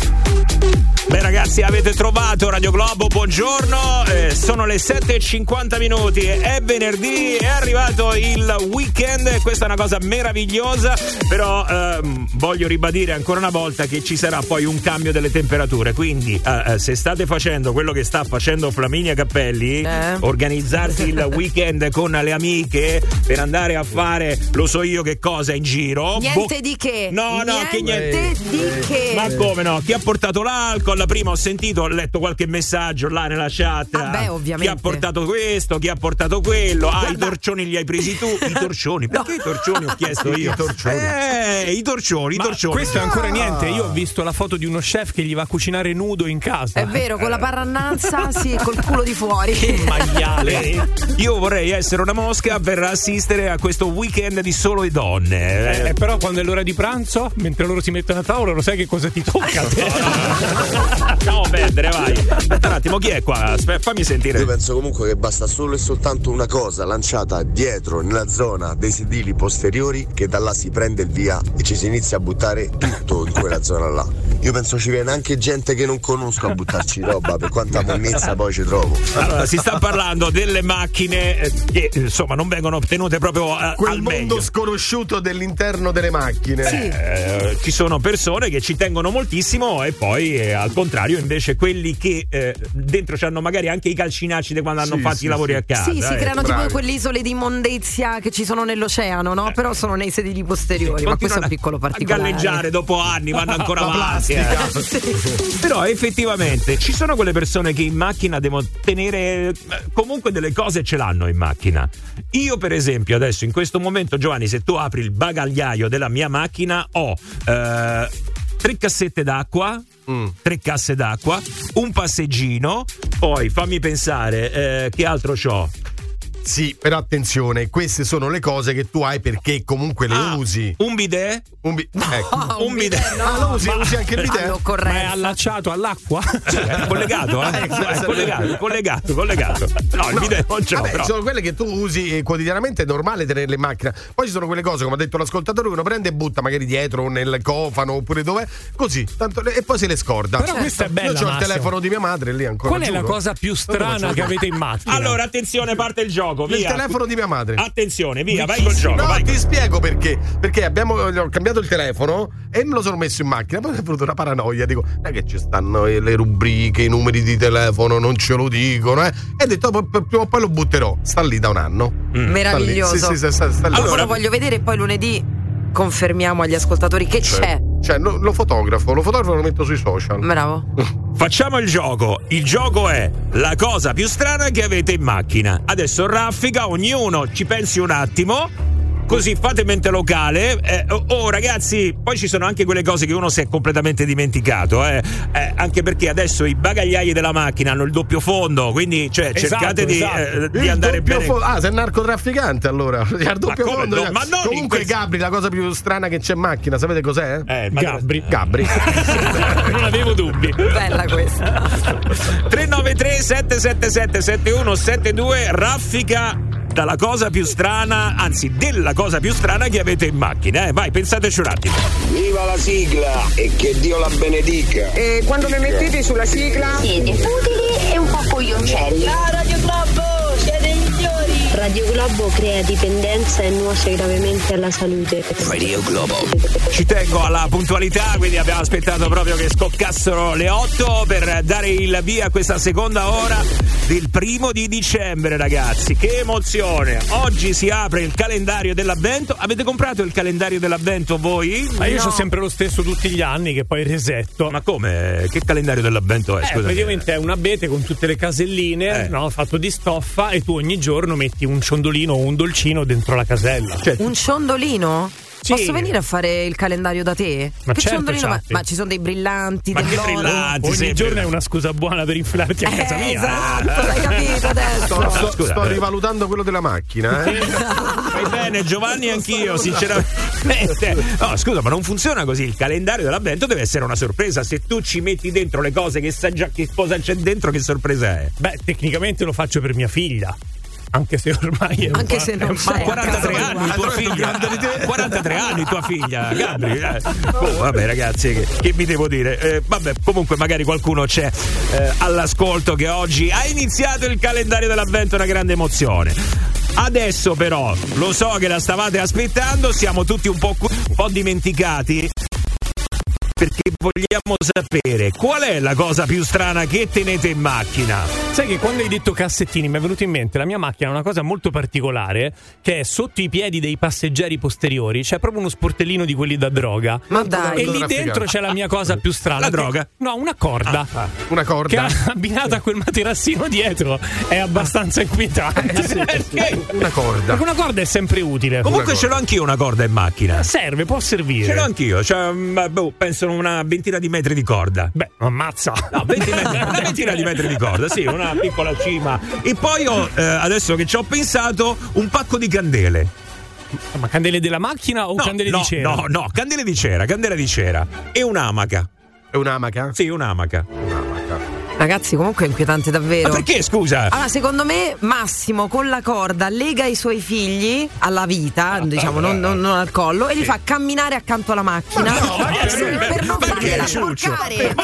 Beh ragazzi avete trovato Radio Globo, buongiorno, eh, sono le 7.50 minuti, è venerdì, è arrivato il weekend, questa è una cosa meravigliosa, però ehm, voglio ribadire ancora una volta che ci sarà poi un cambio delle temperature, quindi eh, eh, se state facendo quello che sta facendo Flaminia Cappelli, organizzarsi il weekend con le amiche per andare a fare lo so io che cosa in giro. Niente di che. No, no, che niente. di che. Ma come no? Chi ha portato l'alcol? Prima ho sentito, ho letto qualche messaggio là nella chat. Ah, beh, ovviamente. Chi ha portato questo, chi ha portato quello. Ah, i torcioni li hai presi tu. I torcioni? Perché i torcioni ho chiesto io? I torcioni. Eh, i torcioni, i Ma torcioni. questo è ancora Ah. niente. Io ho visto la foto di uno chef che gli va a cucinare nudo in casa. È vero, con la parrannanza, sì, col culo di fuori. Maiale. Io vorrei essere una mosca per assistere a questo weekend di solo e donne. Eh, però quando è l'ora di pranzo, mentre loro si mettono a tavola, lo sai che cosa ti tocca? a? Lasciamo perdere, vai. Aspetta un attimo, chi è qua? Aspetta, fammi sentire. Io penso comunque che basta solo e soltanto una cosa lanciata dietro nella zona dei sedili posteriori che da là si prende il via e ci si inizia a buttare tutto in quella zona là. Io penso ci viene anche gente che non conosco a buttarci roba per quanta monnezza poi ci trovo. Allora, si sta parlando delle macchine eh, che insomma non vengono tenute proprio eh, Quel al mondo meglio. sconosciuto dell'interno delle macchine. Eh, ci sono persone che ci tengono moltissimo e poi eh, al contrario invece quelli che eh, dentro hanno magari anche i calcinacci di quando hanno Sì, fatto sì, i lavori sì. a casa. Sì, si eh. creano tipo quelle isole di immondezia che ci sono nell'oceano, no? Però sono nei sedili posteriori, ma questo è un piccolo a particolare. galleggiare dopo anni, vanno ancora avanti. eh. Però effettivamente ci sono quelle persone che in macchina devono tenere eh, comunque delle cose ce l'hanno in macchina. Io per esempio adesso in questo momento Giovanni se tu apri il bagagliaio della mia macchina ho eh, tre cassette d'acqua Mm. tre casse d'acqua, un passeggino, poi fammi pensare eh, che altro c'ho. Sì, però attenzione, queste sono le cose che tu hai perché comunque le Ah, usi. Un bidet? Un, bi- ecco. un bidet. Ah, lo usi, usi anche il bidet? Ma è allacciato all'acqua? Sì, è collegato, eh? Ecco, è collegato, collegato, collegato. No, il bidet non c'ho, Vabbè, però. sono quelle che tu usi eh, quotidianamente, è normale tenerle in macchina. Poi ci sono quelle cose, come ha detto l'ascoltatore, che uno prende e butta magari dietro o nel cofano oppure dov'è, così, tanto le- e poi se le scorda. Però questa è bella, Io ho il telefono di mia madre lì ancora. Qual è la giuro. cosa più strana che avete in macchina? Allora, attenzione, parte il gioco, Il via. telefono di mia madre. Attenzione, via, vai col gioco, No, vai. ti spiego perché. Perché abbiamo, ho cambiato il telefono e me lo sono messo in macchina. Poi è venuta una paranoia. Dico, non è che ci stanno le rubriche, i numeri di telefono, non ce lo dicono. Eh. E ho detto, "Oh, prima o poi lo butterò. Sta lì da un anno. Mm. Meraviglioso. Sta lì. Sì, sì, sta, sta lì. Allora, lo voglio vedere e poi lunedì confermiamo agli ascoltatori che c'è. Cioè, lo, lo fotografo, lo fotografo e lo metto sui social. Bravo. Facciamo il gioco. Il gioco è la cosa più strana che avete in macchina. Adesso raffica, ognuno ci pensi un attimo. Così fate mente locale. Eh, oh, oh, ragazzi, poi ci sono anche quelle cose che uno si è completamente dimenticato. eh. Eh, anche perché adesso i bagagliai della macchina hanno il doppio fondo. Quindi, cioè, Esatto, cercate di, esatto. eh, di andare bene. fo- ah, sei narcotrafficante allora. Il doppio come? fondo. No, ma non Comunque, questo- Gabri, la cosa più strana che c'è in macchina, sapete cos'è? Eh, ma- Gabri. Gabri. non avevo dubbi. Bella questa. 393 777 7172 raffica dalla cosa più strana, anzi della cosa più strana che avete in macchina. Eh. Vai, pensateci un attimo. Viva la sigla e che Dio la benedica! E quando mi mettete sulla sigla? Siete futili e un po' coglioncelli. Radio Globo, crea dipendenza e nuoce gravemente alla salute. Radio Globo. Ci tengo alla puntualità, quindi abbiamo aspettato proprio che scoccassero le 8 per dare il via a questa seconda ora del primo di dicembre, ragazzi. Che emozione! Oggi si apre il calendario dell'avvento. Avete comprato il calendario dell'avvento voi? Ma io ho sempre lo stesso tutti gli anni che poi resetto. Ma come? Che calendario dell'avvento è? Eh, praticamente è un abete con tutte le caselline, Eh. no, fatto di stoffa e tu ogni giorno metti un ciondolino o un dolcino dentro la casella. Cioè, Un ciondolino? Sì. Posso venire a fare il calendario da te? Ma che certo? Ma, ma ci sono dei brillanti, Ma che dell'oro? brillanti, Ogni sempre. giorno è una scusa buona per infilarti a casa Eh, mia. esatto, l'hai capito adesso. Sto, sto- Scusa, sto eh. rivalutando quello della macchina. Eh? Fai bene, Giovanni, anch'io, sinceramente. No, scusa, ma non funziona così. Il calendario dell'avvento deve essere una sorpresa. Se tu ci metti dentro le cose che sai già che cosa c'è dentro, che sorpresa è? Beh, tecnicamente lo faccio per mia figlia. Anche se ormai è Anche se è non c'è. 43 anni tua. figlia. 43 anni tua figlia. Gabri eh. Oh, vabbè ragazzi che, che vi devo dire? Eh, vabbè comunque magari qualcuno c'è eh, all'ascolto che oggi ha iniziato il calendario dell'avvento una grande emozione. Adesso però lo so che la stavate aspettando siamo tutti un po', cu- un po' dimenticati perché vogliamo sapere qual è la cosa più strana che tenete in macchina Sai che quando hai detto cassettini mi è venuto in mente la mia macchina ha una cosa molto particolare che è sotto i piedi dei passeggeri posteriori c'è proprio uno sportellino di quelli da droga. Ma dai. E lì dentro c'è la mia cosa più strana. La che- droga? No, una corda. Una Che corda. abbinata a quel materassino dietro è abbastanza inquietante. Perché? Una corda. Perché una corda è sempre utile. comunque ce l'ho anch'io una corda in macchina serve, può servire. Ce l'ho anch'io, cioè, boh, penso una ventina di metri di corda. Beh, ammazza. No, 20 metri, una ventina di metri di corda, sì, una piccola cima. E poi ho, eh, adesso che ci ho pensato, un pacco di candele. Ma candele della macchina o No, candele no, di cera? No, no, candele di cera, candela di cera. E un'amaca. È un'amaca? Sì, un'amaca. Ragazzi, comunque è inquietante davvero. Ma perché, scusa? Allora, secondo me Massimo con la corda lega i suoi figli alla vita, diciamo, non, non- non al collo, e li fa camminare accanto alla macchina Sì, per non fargliela sporcare. È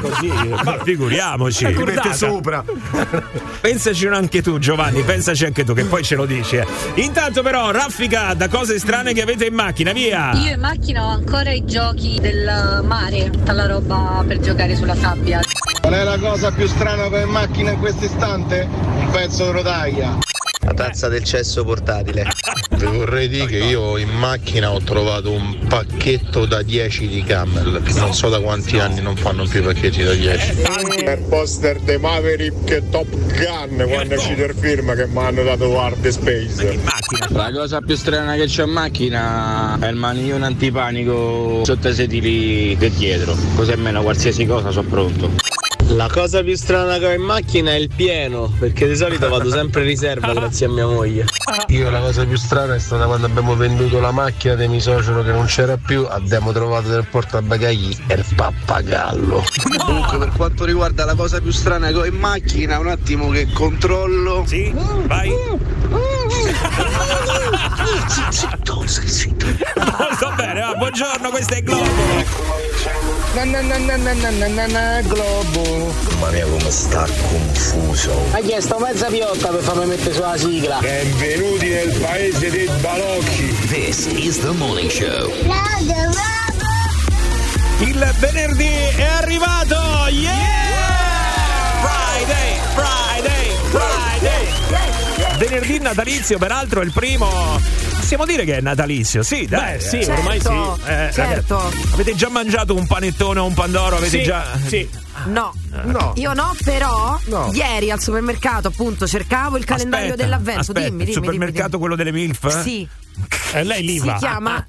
così, ma figuriamoci. Ti mette sopra. Pensaci anche tu, Giovanni, pensaci anche tu, che poi ce lo dici. eh. Intanto, però, raffica da cose strane che avete in macchina, via. Io in macchina ho ancora i giochi del mare, tutta la roba per giocare sulla sabbia. Qual è la cosa più strana che ho in macchina in questo istante? Un pezzo di rotaia. La tazza del cesso portatile. Vi vorrei dire che io in macchina ho trovato un pacchetto da 10 di Camel. Non so da quanti anni non fanno più i pacchetti da 10. Il poster dei Maverick Top Gun quando è uscito il film che mi hanno dato Hard Space. La cosa più strana che c'ho in macchina è il maniglione antipanico sotto i sedili del dietro. Così almeno qualsiasi cosa sono pronto. La cosa più strana che ho in macchina è il pieno, perché di solito vado sempre in riserva grazie a mia moglie. Io la cosa più strana è stata quando abbiamo venduto la macchina dei miei suocero che non c'era più, abbiamo trovato nel portabagagli il pappagallo. Comunque per quanto riguarda la cosa più strana che ho in macchina, un attimo che controllo. Sì, vai. Zitto, zitto. Molto bene, buongiorno, questo è Globo. Na, na, na, na globo. Mamma mia come sta confuso. Ha chiesto mezza piotta per farmi mettere sulla sigla. Benvenuti nel paese dei balocchi. This is the morning show. Il venerdì è arrivato! Yeah! Venerdì natalizio, peraltro è il primo. Possiamo dire che è natalizio, sì, dai. Beh, sì, eh. ormai sì. Eh, certo. ragazzi, avete già mangiato un panettone o un pandoro? Avete Sì, già. sì. No. No. Io no, però No. ieri al supermercato appunto cercavo il calendario Aspetta, dell'avvento. aspetta, dimmi, il dimmi, dimmi, supermercato dimmi. quello delle MILF? eh? Sì, Eh, lei lì si va. chiama.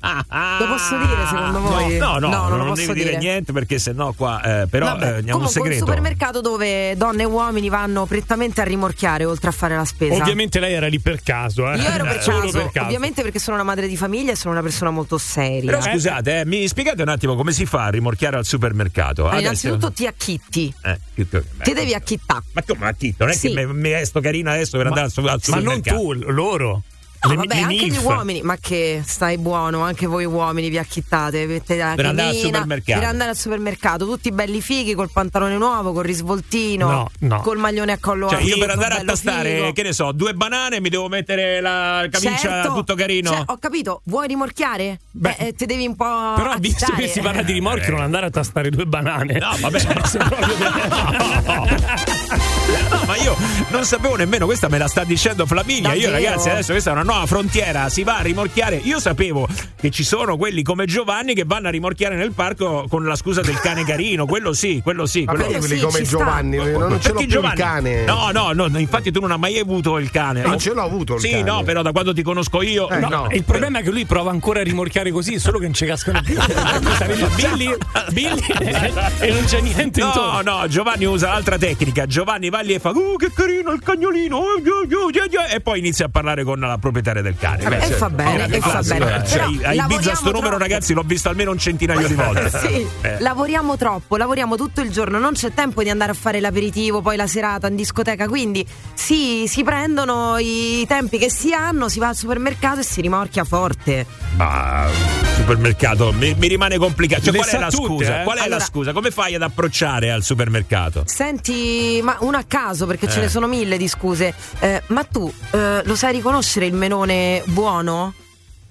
Lo posso dire secondo voi? No, no, non, non, lo devi posso dire, niente perché sennò qua. eh, però Vabbè, eh, andiamo un comunque un segreto. supermercato dove donne e uomini vanno prettamente a rimorchiare oltre a fare la spesa. Ovviamente lei era lì per caso, eh. Io ero per caso, per caso. ovviamente perché sono una madre di famiglia e sono una persona molto seria. Però scusate, eh, mi spiegate un attimo come si fa a rimorchiare al supermercato? Allora, Adesso- innanzitutto ti acchitti, Eh, che- che- ti devi acchittare. Ma come Matti? Non è Sì. che mi, resto carino adesso per andare al, su- al Ma non supermercato. tu, loro. No, Le- vabbè, le anche gli MILF. uomini, ma che stai buono, anche voi uomini vi acchittate, mettete la Per andare al cremina, supermercato. Per andare al supermercato, tutti belli fighi, col pantalone nuovo, col risvoltino, No, no. col maglione a collo Cioè, io per andare a tastare, figo. che ne so, due banane, mi devo mettere la camicia Certo. tutto carino. Cioè, ho capito, vuoi rimorchiare? Beh, eh, te devi un po'. Però visto acchittare. che si parla di rimorchio, non andare a tastare due banane. No, vabbè. Se proprio- No, ma io non sapevo nemmeno, questa me la sta dicendo Flaminia. Io, Davvero? ragazzi, adesso questa è una nuova frontiera. Si va a rimorchiare. Io sapevo che ci sono quelli come Giovanni che vanno a rimorchiare nel parco con la scusa del cane carino. Quello sì, quello sì. Ma quello quelli come Giovanni? Non ce l'ho Perché più il Giovanni- cane. No, no, no, infatti tu non hai mai avuto il cane. Non ce l'ho avuto il Sì, cane. no, però da quando ti conosco io. Eh, no. Il problema è che lui prova ancora a rimorchiare così, solo che non ci cascano più. Billy, Billy e non c'è niente No, intorno. no, Giovanni usa l'altra tecnica. Giovanni va lì e fa: Oh, che carino il cagnolino! oh, oh, oh, oh, oh", E poi inizia a parlare con la proprietaria del cane. Eh, e fa bene, e fa bene. Cioè, a Ibiza sto numero, troppo. ragazzi, l'ho visto almeno un centinaio di volte. Sì, Eh. lavoriamo troppo, lavoriamo tutto il giorno, non c'è tempo di andare a fare l'aperitivo, poi la serata in discoteca, quindi si, si prendono i tempi che si hanno, si va al supermercato e si rimorchia forte. Ma supermercato mi, mi rimane complicato. Cioè, qual è la tutte, scusa? eh? Qual è la Allora- scusa? Come fai ad approcciare al supermercato? Senti, ma uno a caso perché ce Eh. ne sono mille di scuse, eh, ma tu eh, lo sai riconoscere il menone buono?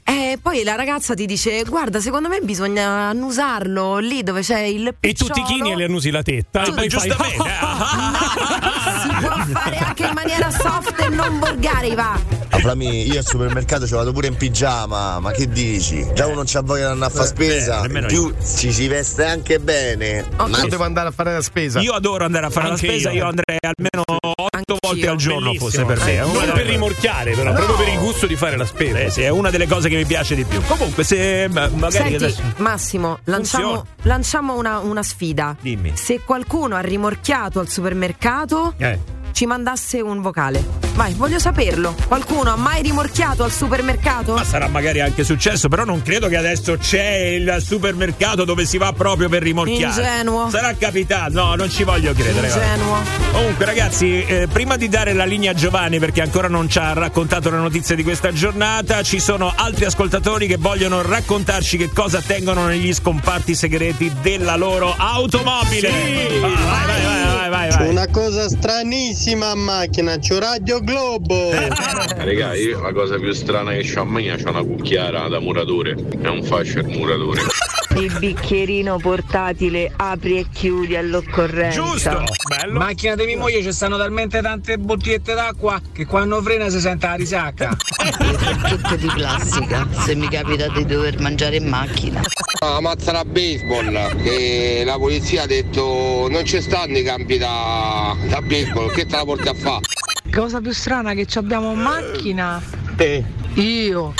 E poi la ragazza ti dice: Guarda, secondo me bisogna annusarlo lì dove c'è il E picciolo. tutti chini e le annusi la tetta. Ah, e poi fai- giustamente. Si può fare anche in maniera soft e non volgare, va. A Flami, io al supermercato ci vado pure in pigiama, ma che dici? Già uno non c'ha voglia di andare a fare spesa, Eh, nemmeno in più ci si veste anche bene. Ma devo andare a fare la spesa. Io adoro andare a fare Anche la spesa, io, io. andrei almeno otto volte al giorno, fosse per me. Una Non per rimorchiare, però, proprio per il gusto di fare la spesa. Eh, sì, è una delle cose che mi piace di più. Comunque, se ma- magari Senti, adesso. Massimo, lanciamo, lanciamo una, una sfida. Dimmi. Se qualcuno ha rimorchiato al supermercato, Eh. Ci mandasse un vocale. Vai, voglio saperlo. Qualcuno ha mai rimorchiato al supermercato? Ma sarà magari anche successo, però non credo che adesso c'è il supermercato dove si va proprio per rimorchiare. Ingenuo. Sarà capitato, no, non ci voglio credere. Ingenuo. Comunque, ragazzi, eh, prima di dare la linea a Giovanni, perché ancora non ci ha raccontato le notizie di questa giornata, ci sono altri ascoltatori che vogliono raccontarci che cosa tengono negli scomparti segreti della loro automobile. Vai, vai, vai, vai, vai, vai. Una cosa stranissima a macchina, c'ho Radio Globo. Raga, io la cosa più strana che c'ho a mia c'ho una cucchiara da muratore. È un fascio il muratore. Il bicchierino portatile apri e chiudi all'occorrenza. bello. Macchina di mia moglie ci stanno talmente tante bottigliette d'acqua che quando frena si sente la risacca. Tutto di plastica, se mi capita di dover mangiare in macchina. Ah, mazza da baseball, che la polizia ha detto non ci stanno i campi da, da baseball, che te la porti a fare? Cosa più strana che ci abbiamo in macchina? Te. Io.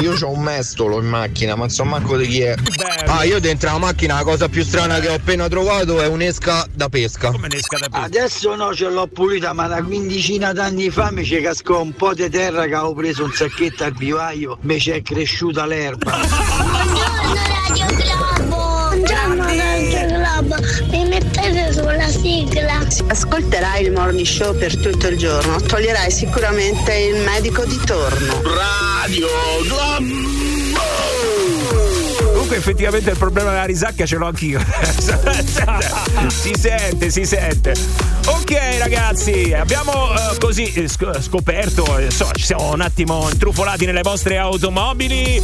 Io ho un mestolo in macchina, ma non so manco di chi è. Ah, io dentro la macchina la cosa più strana che ho appena trovato è un'esca da pesca. Come un'esca da pesca? Adesso no, ce l'ho pulita, ma una quindicina d'anni fa mi ci cascò un po' di terra che avevo preso un sacchetto al vivaio, mi ci è cresciuta l'erba. Buongiorno sigla. Ascolterai il morning show per tutto il giorno, toglierai sicuramente il medico di torno. Radio Comunque effettivamente il problema della risacca ce l'ho anch'io. si sente, si sente. Ok ragazzi, abbiamo eh, così eh, sc- scoperto, eh, insomma, ci siamo un attimo intrufolati nelle vostre automobili, eh,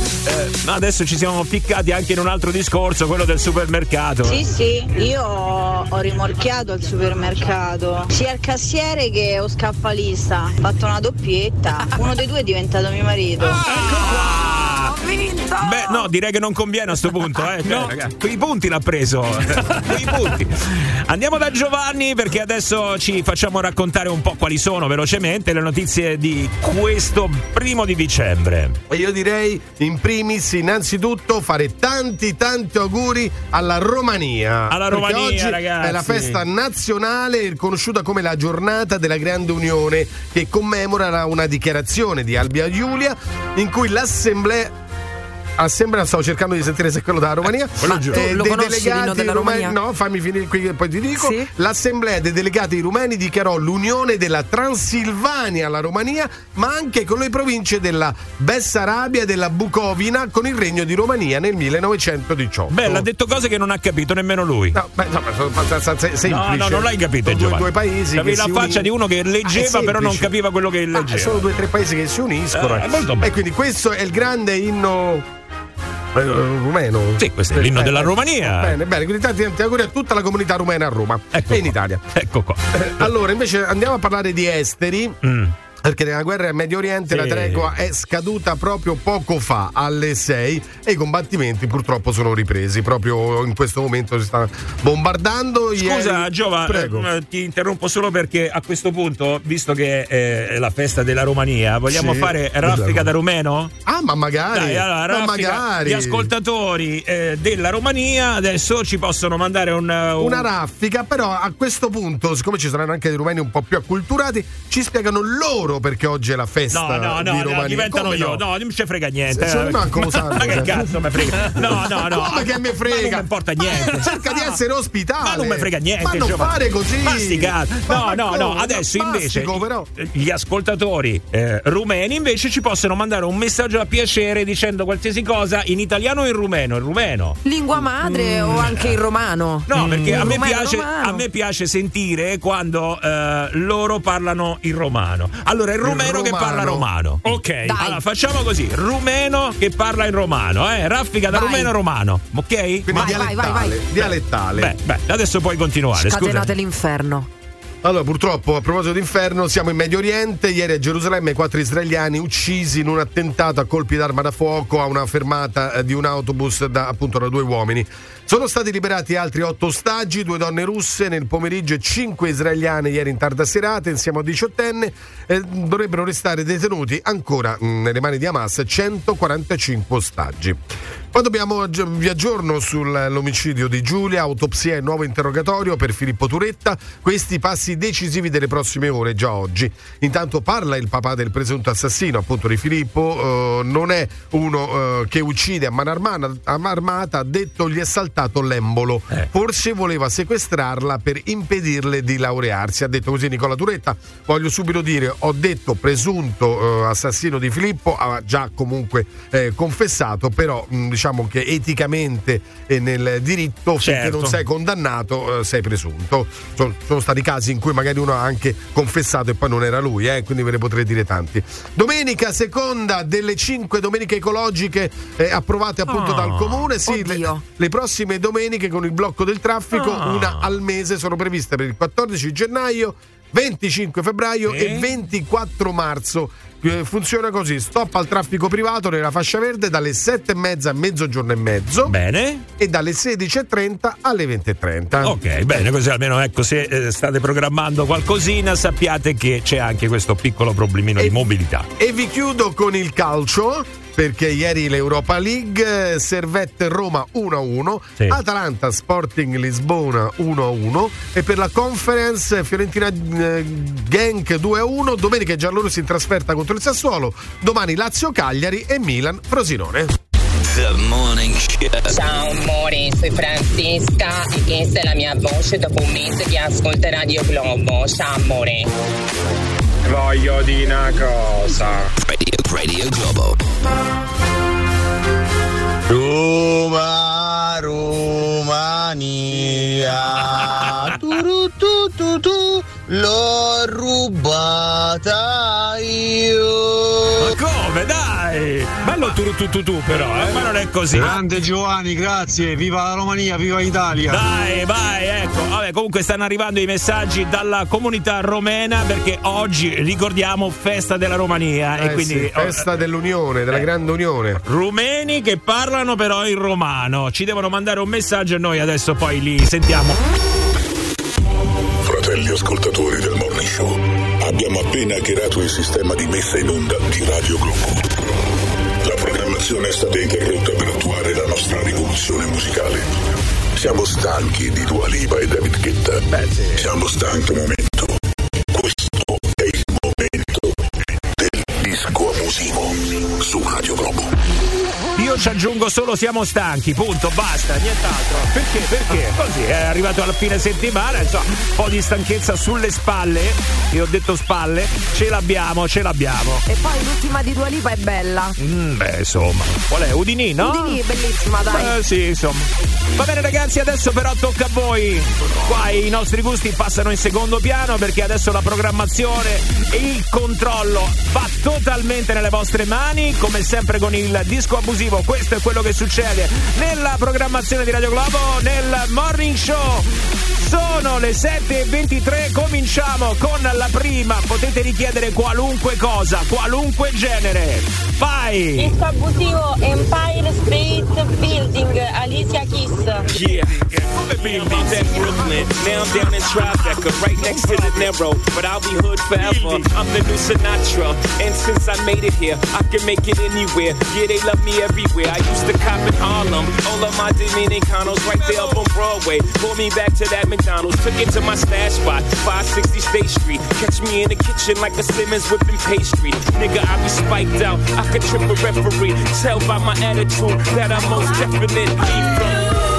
ma adesso ci siamo ficcati anche in un altro discorso, quello del supermercato. Sì, sì, io ho rimorchiato al supermercato, sia il cassiere che lo scaffalista. Ho fatto una doppietta. Uno dei due è diventato mio marito. Beh, no, direi che non conviene a sto punto, eh. Cioè, ragazzi, quei punti l'ha preso. quei punti. Andiamo da Giovanni perché adesso ci facciamo raccontare un po' quali sono velocemente le notizie di questo primo di dicembre. E io direi in primis innanzitutto fare tanti tanti auguri alla Romania. Alla Perché Romania, oggi ragazzi. È la festa nazionale conosciuta come la giornata della Grande Unione che commemora una dichiarazione di Albia Giulia in cui l'assemblea assemblea, stavo cercando di sentire se è quello della Romania. quello giuro. Tu lo dei della rumeni, Romania? no, fammi finire qui che poi ti dico. Sì. L'assemblea dei delegati rumeni dichiarò l'unione della Transilvania alla Romania, ma anche con le province della Bessarabia e della Bucovina con il regno di Romania nel 1918. Bella, ha detto cose che non ha capito nemmeno lui. No, beh, insomma, sono abbastanza se- semplici. No, no, non l'hai capito, Sono due, Giovanni. due paesi Avevi che la si faccia uni- di uno che leggeva, Ah, però non capiva quello che Ah, leggeva. sono due o tre paesi che si uniscono. Eh, molto bene. e quindi questo è il grande inno eh, rumeno. Sì, questo è l'inno Eh, della eh, Romania. Bene, bene, quindi tanti, tanti auguri a tutta la comunità rumena a Roma Ecco e in qua. Italia. Ecco qua. Eh, allora, invece andiamo a parlare di esteri. Mm. Perché nella guerra in Medio Oriente Sì. la tregua è scaduta proprio poco fa, alle 6, e i combattimenti purtroppo sono ripresi. Proprio in questo momento si sta bombardando. Scusa Ieri- Giova, eh, ti interrompo solo perché a questo punto, visto che eh, è la festa della Romania, vogliamo Sì. fare raffica da rumeno? Ah, ma magari. Dai, allora, ma magari. Gli ascoltatori eh, della Romania adesso ci possono mandare un, uh, un- Una raffica, però a questo punto, siccome ci saranno anche dei rumeni un po' più acculturati, ci spiegano loro perché oggi è la festa No, no, di no, Romania. no, diventano Come io. no? No, non ci frega niente. Se- se eh. manco lo sanno, Ma che cioè. cazzo mi frega? No, no, no. Come che me frega? Ma non mi importa niente. Cerca di essere ospitale. Ma non mi frega niente. Ma non Giovanni. fare così. Ma sti cazzi. Ma- No, ma no, no. Adesso invece però. gli ascoltatori eh, rumeni invece ci possono mandare un messaggio a piacere dicendo qualsiasi cosa in italiano o in rumeno. In rumeno. Lingua madre o anche in romano? No, perché a me, piace, a me piace sentire quando eh, loro parlano in romano. Allora, il rumeno che romano. parla romano. Ok, Dai. allora facciamo così: rumeno che parla in romano, eh? Raffica da Vai. rumeno a romano, ok? Quindi Vai, vai, dialettale. vai, vai. dialettale. Beh, beh, adesso puoi continuare. Scusa. Scatenate l'inferno. Allora, purtroppo, a proposito di inferno, siamo in Medio Oriente. Ieri a Gerusalemme quattro israeliani uccisi in un attentato a colpi d'arma da fuoco a una fermata eh, di un autobus da, appunto da due uomini. Sono stati liberati altri otto ostaggi, due donne russe nel pomeriggio e cinque israeliane ieri in tarda serata insieme a diciottenne. Eh, dovrebbero restare detenuti ancora mh, nelle mani di Hamas 145 ostaggi. Poi dobbiamo vi aggiorno sull'omicidio di Giulia, autopsia e nuovo interrogatorio per Filippo Turetta. Questi passi decisivi delle prossime ore, già oggi. Intanto parla il papà del presunto assassino, appunto di Filippo. eh, non è uno eh, che uccide a mano armata, a mano armata, ha detto gli è saltato l'embolo. Eh. Forse voleva sequestrarla per impedirle di laurearsi. Ha detto così Nicola Turetta. Voglio subito dire, ho detto presunto eh, assassino di Filippo, ha già comunque eh, confessato, però mh, diciamo che eticamente e nel diritto finché Certo. non sei condannato eh, sei presunto. Sono, sono stati casi in cui magari uno ha anche confessato e poi non era lui, eh, quindi ve ne potrei dire tanti. Domenica seconda delle cinque domeniche ecologiche eh, approvate appunto Oh, dal comune. Sì, le, le prossime domeniche con il blocco del traffico, Ah. una al mese, sono previste per il 14 gennaio. 25 febbraio Sì. e 24 marzo. Eh, Funziona così: stop al traffico privato nella fascia verde dalle 7 e mezza a mezzogiorno e mezzo Bene. e dalle 16.30 alle 20.30. Ok, bene, così almeno ecco, se eh, state programmando qualcosina, sappiate che c'è anche questo piccolo problemino di E- mobilità. E vi chiudo con il calcio. Perché ieri l'Europa League, Servette Roma 1-1, Sì. Atalanta Sporting Lisbona 1-1 e per la conference Fiorentina eh, Genk 2-1, domenica i giallorossi in trasferta contro il Sassuolo, domani Lazio Cagliari e Milan Frosinone. The Morning Show. Ciao amore, sono Francesca e questa è la mia voce dopo un mese che ascolta Radio Globo. Ciao amore. Voglio di una cosa. Radio, Radio Globo. Roma, Romania, tu, tu, tu, tu, l'ho rubata io. Ma come? Dai! Bello tu tu tu tu però, eh? Ma non è così. Grande Giovanni, grazie. Viva la Romania, viva l'Italia. Dai, vai, ecco. Vabbè, comunque stanno arrivando i messaggi dalla comunità romena perché oggi ricordiamo festa della Romania e Eh quindi sì, festa dell'Unione, della Eh. Grande Unione. rumeni che parlano però in romano. Ci devono mandare un messaggio e noi adesso poi li sentiamo. Fratelli ascoltatori del Morning Show, abbiamo appena hackerato il sistema di messa in onda di Radio Globo. Programmazione è stata interrotta per attuare la nostra rivoluzione musicale. Siamo stanchi di Dua Lipa e David Guetta. Siamo stanchi momento. Ci aggiungo solo siamo stanchi, punto, basta, nient'altro. Perché? Perché? Così è arrivato alla fine settimana, insomma, un po' di stanchezza sulle spalle. Io ho detto spalle, ce l'abbiamo, ce l'abbiamo. E poi l'ultima di Dua Lipa è bella. Mm, beh, insomma. Qual è? Udini, no? Udini, bellissima, dai. Eh, sì, insomma. Va bene ragazzi, adesso però tocca a voi. Qua i nostri gusti passano in secondo piano perché adesso la programmazione e il controllo va totalmente nelle vostre mani, come sempre con il disco abusivo. Questo è quello che succede nella programmazione di Radio Globo nel Morning Show. Sono le 7.23, cominciamo con la prima. Potete richiedere qualunque cosa, qualunque genere. Vai! Disco abusivo Empire State Building, Alicia Keys. Yeah, I'm in Brooklyn. Now I'm down in Tribeca, right next to the Narrow. But I'll be hood forever. I'm the new Sinatra. And since I made it here, I can make it anywhere. Yeah, they love me everywhere. I used to cop in Harlem. All of my Dominicanos right there up on Broadway. Pulled me back to that McDonald's. Took it to my stash spot, 560 State Street. Catch me in the kitchen like a Simmons whipping pastry. Nigga, I be spiked out. I could trip a referee. Tell by my attitude that I'm most definitely from.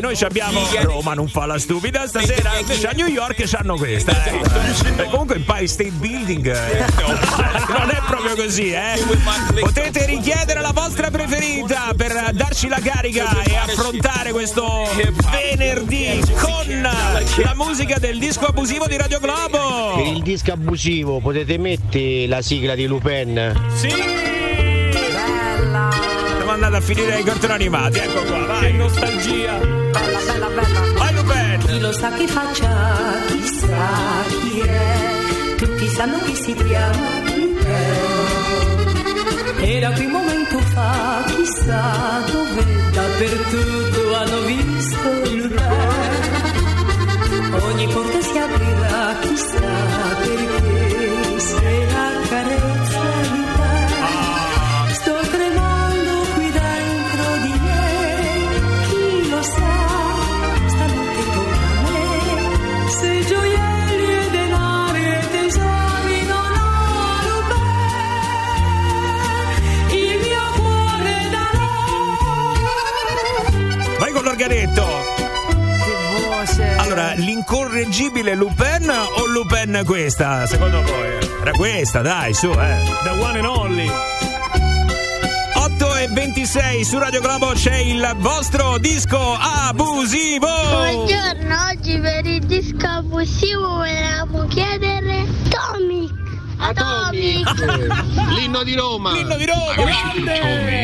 Noi ci abbiamo Roma non fa la stupida stasera, invece a New York c'hanno questa. Eh. Eh, comunque Empire State Building eh, non è proprio così, eh. Potete richiedere la vostra preferita per darci la carica e affrontare questo venerdì con la musica del disco abusivo di Radio Globo. Per il disco abusivo potete mettere la sigla di Lupin? Sì! Andati a finire ai cartoni animati, ecco qua, vai. Che nostalgia. Bella, bella, bella. Vai Lupin! Chi lo sa che faccia, chissà chi è. Tutti sanno che si chiama Lupin. E da quel momento fa, chissà dove, dappertutto hanno visto Lupin. Ogni porta si aprirà, chissà perché, se la carezza voce. Allora, l'incorreggibile Lupin o Lupin questa, secondo voi? Era questa, dai, su, eh. The one and only. 8 e 26 su Radio Globo c'è il vostro disco abusivo. Buongiorno, oggi per il disco abusivo volevamo chiedere Atomic. Atomic. L'inno di Roma. L'inno di Roma.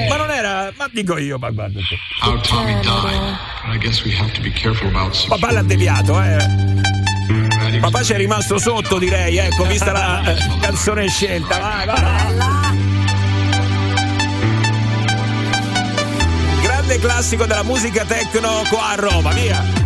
Ma non era, ma dico io, ma guarda. Our Tommy died, I guess we have to be careful about Papà l'ha deviato, eh. Papà c'è rimasto sotto, direi, ecco, vista la eh, canzone scelta. Vai, vai. Grande classico della musica techno qua a Roma, via.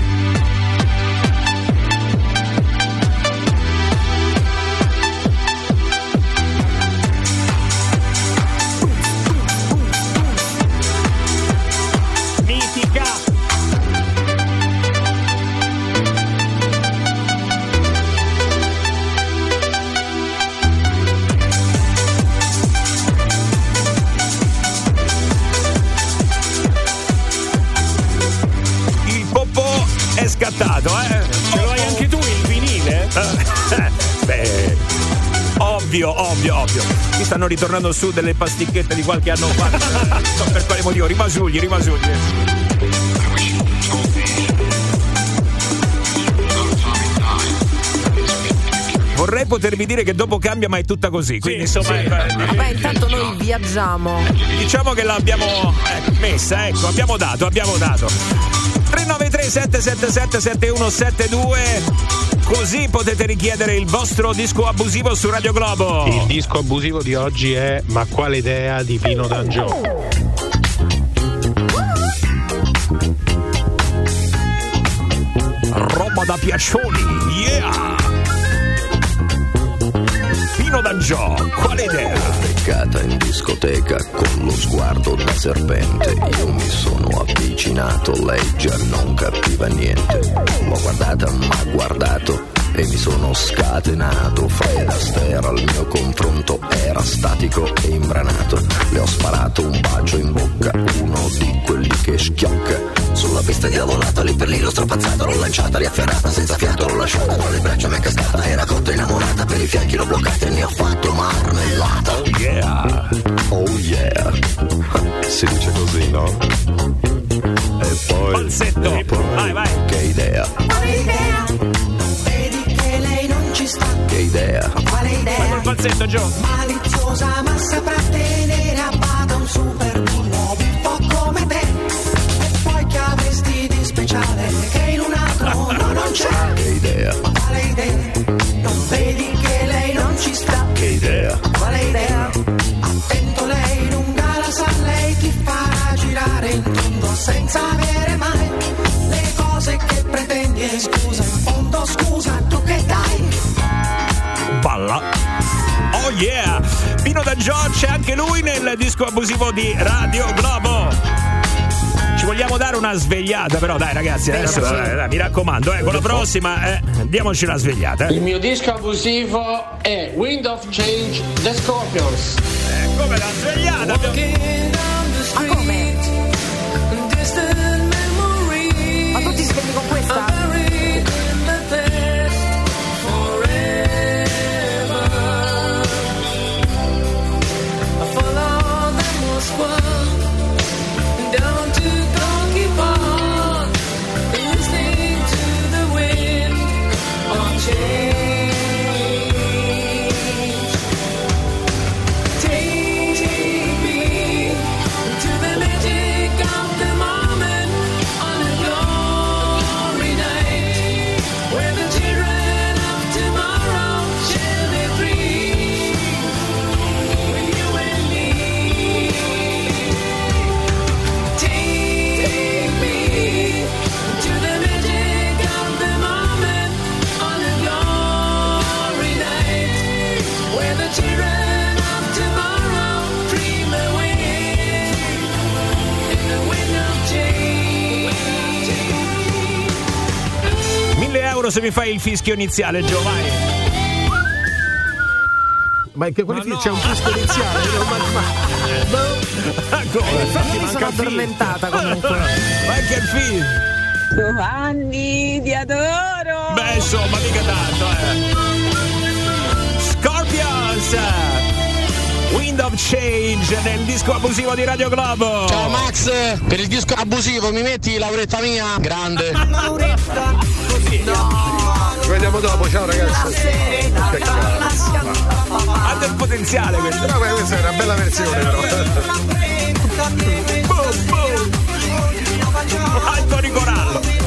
Ovvio, ovvio, ovvio. Mi stanno ritornando su delle pasticchette di qualche anno fa. Non so per quale motivo, rimasugli, rimasugli. Vorrei potervi dire che dopo cambia, ma è tutta così. Quindi, insomma, eh, Beh, intanto noi viaggiamo. diciamo che l'abbiamo eh, messa, ecco, abbiamo dato, abbiamo dato. 393 777 7172 Così potete richiedere il vostro disco abusivo su Radio Globo. Il disco abusivo di oggi è Ma quale idea di Pino D'Angio? Roba da piaccioni, yeah! Pino D'Angio, quale idea? Beccata in discoteca con lo sguardo da serpente. Io mi sono avvicinato, lei già non capiva niente. L'ho guardata, ma guardato e mi sono scatenato. Fred Astaire al mio confronto era statico e imbranato. Le ho sparato un bacio in bocca, uno di quelli che schiocca. Sulla pista di volata, lì per lì l'ho strapazzata, l'ho lanciata, riafferrata, senza fiato l'ho lasciata, tra le braccia mi è cascata, era cotta innamorata, per i fianchi l'ho bloccata e ne ho fatto marmellata. Oh yeah! Oh yeah! Si dice così, no? E poi... Falsetto. e poi- Vai, vai. Che idea, Quale idea? Idea. Quale Vai idea? col falsetto, Gio. Maliziosa ma saprà tenere a bada un super bullo un po' come te. E poi che avresti di speciale che in un altro no, non c'è. Che idea, Quale idea? Non vedi che lei non ci sta. che idea. Quale idea? Attento lei lunga la sa, lei ti farà girare in tondo senza avere mai le cose che pretendi. E scusa, in fondo yeah! Pino da Gio c'è anche lui nel disco abusivo di Radio Globo. Ci vogliamo dare una svegliata, però dai ragazzi, adesso dai, dai, mi raccomando, eh, con la prossima eh, diamoci una svegliata. Eh. Il mio disco abusivo è Wind of Change The Scorpions. Eh, come la svegliata? Ma 1000 euro se mi fai il fischio iniziale, Gio, vai. Ma è che quelli fi- c'è un fischio iniziale, no? ma, ma- Ancora, Infatti mi sono addormentata comunque. Ma anche il film. Giovanni, ti adoro! Beh, insomma, mica tanto, eh. Scorpions! Wind of Change nel disco abusivo di Radio Globo. Ciao Max, per il disco abusivo mi metti lauretta mia? Grande. Così. Ci vediamo dopo, ciao ragazzi. Ha del potenziale questo. Però beh, questa è una bella versione però. Boom, boom. Anthony Corallo.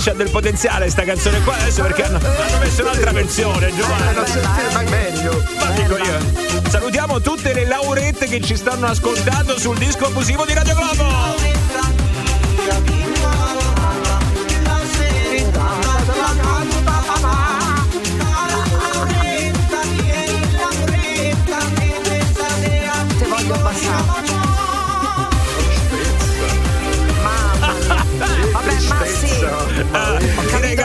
C'ha del potenziale sta canzone qua adesso perché hanno, hanno messo un'altra versione, Giovanni. Meglio. Ma dico io. Salutiamo tutte le laurette che ci stanno ascoltando sul disco abusivo di Radio Globo.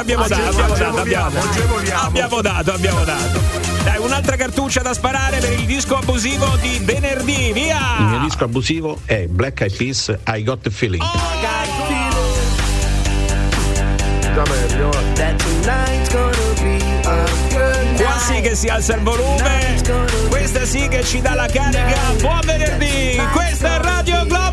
Abbiamo dato, abbiamo dato, abbiamo, abbiamo dato, abbiamo dato. Dai, un'altra cartuccia da sparare per il disco abusivo di venerdì, Il mio via! disco abusivo è Black Eyed Peas I Got the Feeling. Meglio. Qua sì che si alza il volume, questa sì che ci dà la carica. Buon venerdì, questa è Radio Globo!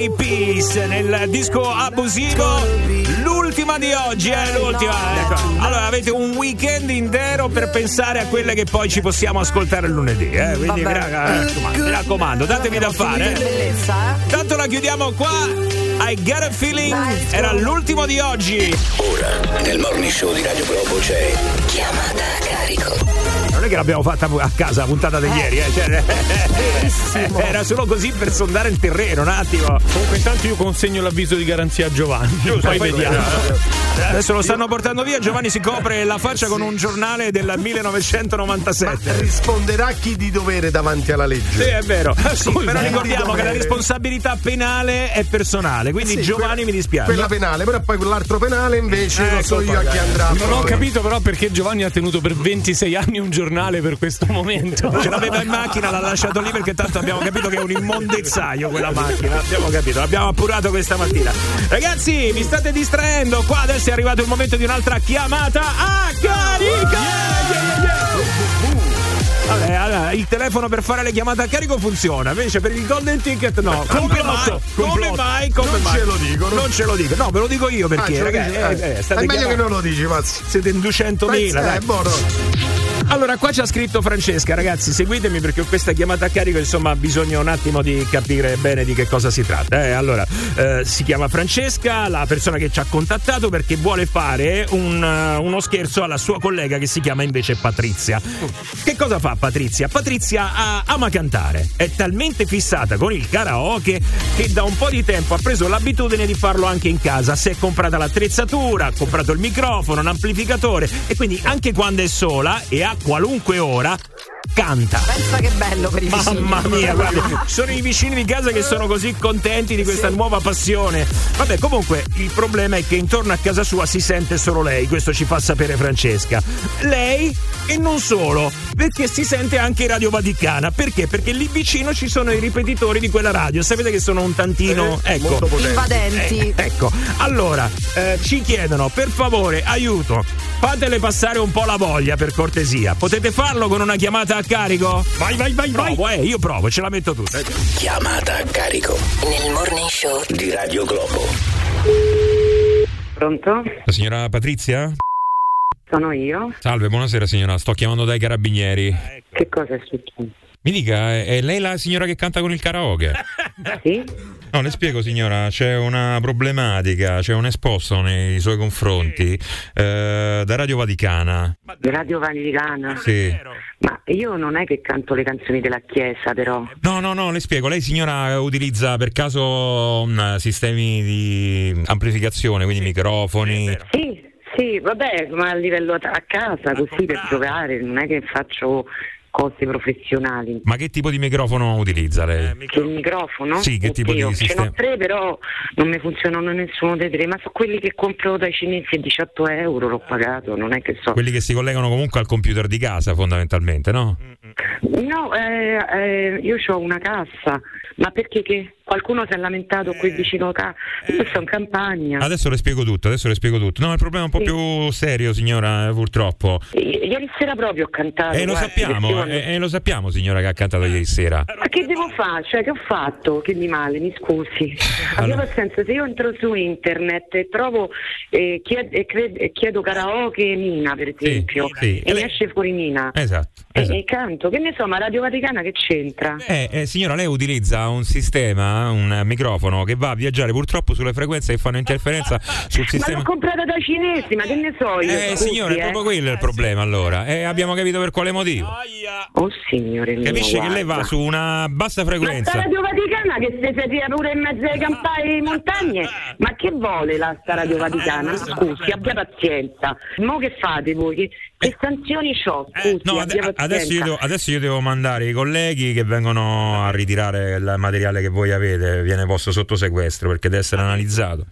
Eyed Peace nel disco abusivo. L'ultima di oggi, eh, l'ultima. Ecco. Allora avete un weekend intero per pensare a quelle che poi ci possiamo ascoltare lunedì. Eh? Quindi mi, raccomando, mi raccomando, datevi da fare. eh. Tanto la chiudiamo qua. I got a feeling. Era l'ultimo di oggi. Ora, nel morning show di Radio Globo c'è chiamata a carico. Che l'abbiamo fatta a casa la puntata di ieri, eh. Cioè, era solo così per sondare il terreno, un attimo. Comunque, intanto io consegno l'avviso di garanzia a Giovanni. Giusto, poi vediamo. Adesso lo stanno portando via. Giovanni si copre la faccia con un giornale del 1997. Risponderà chi di dovere davanti alla legge. Sì, è vero. Scusa, Però eh, ricordiamo di che la responsabilità penale è personale, quindi Sì, Giovanni quella- mi dispiace. Quella penale, però poi quell'altro penale invece lo so io a chi andrà. Non ho capito però perché Giovanni ha tenuto per 26 anni un giornale per questo momento. Ce l'aveva in macchina, l'ha lasciato lì perché tanto abbiamo capito che è un immondezzaio quella macchina. Abbiamo capito, l'abbiamo appurato questa mattina. Ragazzi, mi state distraendo. Qua adesso è arrivato il momento di un'altra chiamata a carico. Vabbè, allora, il telefono per fare le chiamate a carico funziona, invece per il golden ticket no. Come mai? Come mai? Come Non mai? ce lo dicono. Non ce lo dico. No, ve lo dico io perché, Ah, ce lo ragazzi, eh, Eh, è meglio che chiamando- non lo dici, Mazzi. Siete in 200.000. Eh, dai. buono. Allora, qua c'ha scritto Francesca, ragazzi, seguitemi perché ho questa chiamata a carico, insomma, bisogna un attimo di capire bene di che cosa si tratta. eh. Allora, eh, si chiama Francesca, la persona che ci ha contattato perché vuole fare un, eh, uno scherzo alla sua collega che si chiama invece Patrizia. Che cosa fa Patrizia? Patrizia ah, ama cantare, è talmente fissata con il karaoke che da un po' di tempo ha preso l'abitudine di farlo anche in casa. Si è comprata l'attrezzatura, ha comprato il microfono, un amplificatore e quindi anche quando è sola e a qualunque ora canta. Pensa che bello per i vicini. Mamma mia, guarda, sono i vicini di casa che sono così contenti di questa nuova passione. Vabbè, comunque il problema è che intorno a casa sua si sente solo lei, questo ci fa sapere Francesca. Lei e non solo, perché si sente anche Radio Vaticana. Perché? Perché lì vicino ci sono i ripetitori di quella radio. Sapete che sono un tantino, Eh, ecco. Invadenti. eh, ecco, allora eh, ci chiedono per favore aiuto, fatele passare un po' la voglia per cortesia. Potete farlo con una chiamata a carico? Vai, vai, vai, provo, eh, io provo, ce la metto tutta. Chiamata a carico nel morning show di Radio Globo. Pronto? La signora Patrizia? Sono io. Salve, buonasera signora, sto chiamando dai carabinieri. Che cosa è successo? Mi dica, è, lei la signora che canta con il karaoke? Sì? No, le spiego signora, c'è una problematica, c'è un esposto nei suoi confronti eh, da Radio Vaticana. Radio Vaticana? Sì. Ma io non è che canto le canzoni della Chiesa, però. No, no, no, le spiego. Lei, signora, utilizza per caso mm, sistemi di amplificazione, quindi microfoni. Sì, sì, vabbè, ma a livello a a casa, così per giocare, non è che faccio cose professionali. Ma che tipo di microfono utilizza lei? Che il microfono? Sì, che tipo di Oddio, Ce sistema? n'ho tre, però non mi funzionano nessuno dei tre, ma sono quelli che compro dai cinesi a 18 euro, l'ho pagato, non è che so. Quelli che si collegano comunque al computer di casa, fondamentalmente, no? No, eh, eh, io ho una cassa, ma perché che? Qualcuno si è lamentato qui vicino a? Io sto in campagna. Adesso le spiego tutto, adesso le spiego tutto. No, il problema è un po' Sì. più serio, signora, eh, purtroppo. I- Ieri sera proprio ho cantato. E lo guardi, sappiamo, eh, eh, lo sappiamo, signora, che ha cantato ieri sera. Ma che devo fare? Cioè, che ho fatto? Che di male, mi scusi. Abbia Allora. pazienza, se io entro su internet e trovo, eh, chied- e cred- e chiedo karaoke Mina, per esempio, sì. e mi esce fuori Mina. Esatto. E, e canto, che ne so, ma Radio Vaticana che c'entra? Eh, eh, signora, lei utilizza un sistema, un microfono che va a viaggiare purtroppo sulle frequenze che fanno interferenza sul Ma sistema. l'ho comprata dai cinesi, ma che ne so io? Eh, scusi, signora, è eh. proprio quello il problema allora. E abbiamo capito per quale motivo. Oh signore mio, Capisce che lei va guarda. su una bassa Ma sta frequenza. Radio Vaticana che si siete pure in mezzo ai campai e montagne? Ma che vuole la sta Radio Vaticana? Ma scusi, abbia pazienza. Mo che fate voi? Che, che sanzioni? Scusi, Eh. No, ade- abbia pazienza. adesso io, devo, adesso io devo mandare i colleghi che vengono a ritirare il materiale che voi avete, viene posto sotto sequestro perché deve essere analizzato.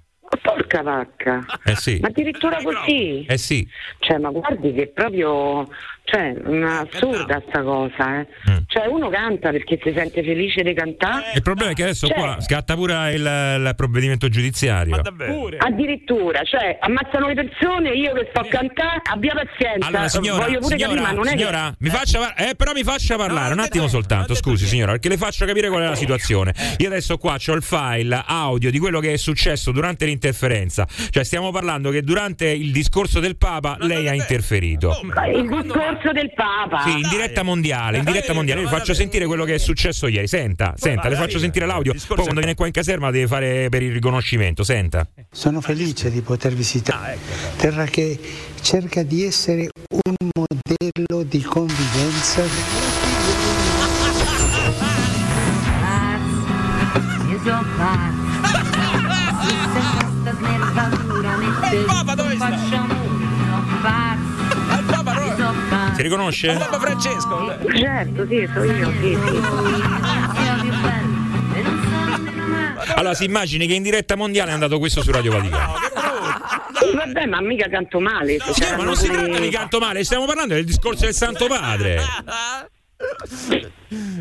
Porca vacca. Eh sì. Ma addirittura così? Eh sì. Cioè, ma guardi che proprio Cioè, una assurda sta cosa, eh. Mm. Cioè, uno canta perché si sente felice di cantare. Il problema è che adesso Cioè- qua scatta pure il, il provvedimento giudiziario. Addirittura, cioè, ammazzano le persone, io che sto a cantare, abbia pazienza. Allora, signora, Voglio pure signora, capire, ma non è signora, che... mi faccia eh, però mi faccia parlare un attimo soltanto, scusi signora, perché le faccio capire qual è la situazione. Io adesso qua ho il file audio di quello che è successo durante l'interferenza. Cioè stiamo parlando che durante il discorso del Papa lei ha interferito. Il discorso del Papa. Sì, in diretta mondiale, in diretta mondiale. Io le faccio sentire quello che è successo ieri. Senta, senta, le faccio sentire l'audio. Poi quando viene qua in caserma deve fare per il riconoscimento. Senta. Sono felice di poter visitare terra che cerca di essere un modello di convivenza. Io sono pazzo. Se questa snervatura mette Papa, dove sta? facciamo uno pazzo. Sono. Si riconosce? Papa Francesco. Certo, sì, so io, sì, sì. Allora si immagini che in diretta mondiale è andato questo su Radio Vaticano. Vabbè, ma mica canto male. se Signora, ma non si tratta di canto male, stiamo parlando del discorso del Santo Padre.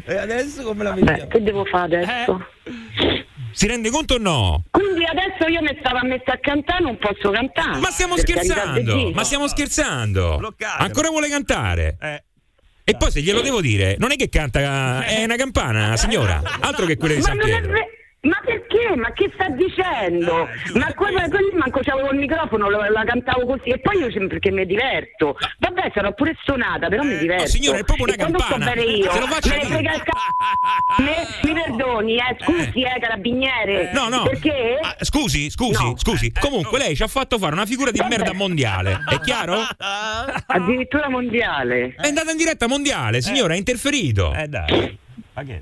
E adesso come la Beh, che devo fare adesso? Si rende conto o no? Quindi adesso io mi stavo a mettere a cantare, non posso cantare. Ma stiamo scherzando, ma stiamo scherzando. Ancora vuole cantare? Eh. E poi se glielo devo dire, non è che canta, è una campana, signora. Altro che quelle di Ma San non è Pietro. Ma perché? Ma che sta dicendo? Eh, Ma quella così manco c'avevo il microfono, la, la cantavo così e poi io sempre perché mi diverto. Vabbè, sarò pure stonata, però mi diverto. Eh, signora, è proprio una E quando campana. sto bene io, Se lo faccia me ne frega il c***o. Me- Mi perdoni, eh, scusi, eh, carabiniere. No, no. Perché? Ah, scusi, scusi, No. scusi. Comunque lei ci ha fatto fare una figura di merda mondiale. È chiaro? Addirittura mondiale. È andata in diretta mondiale, signora, ha interferito. Eh dai. Vabbè.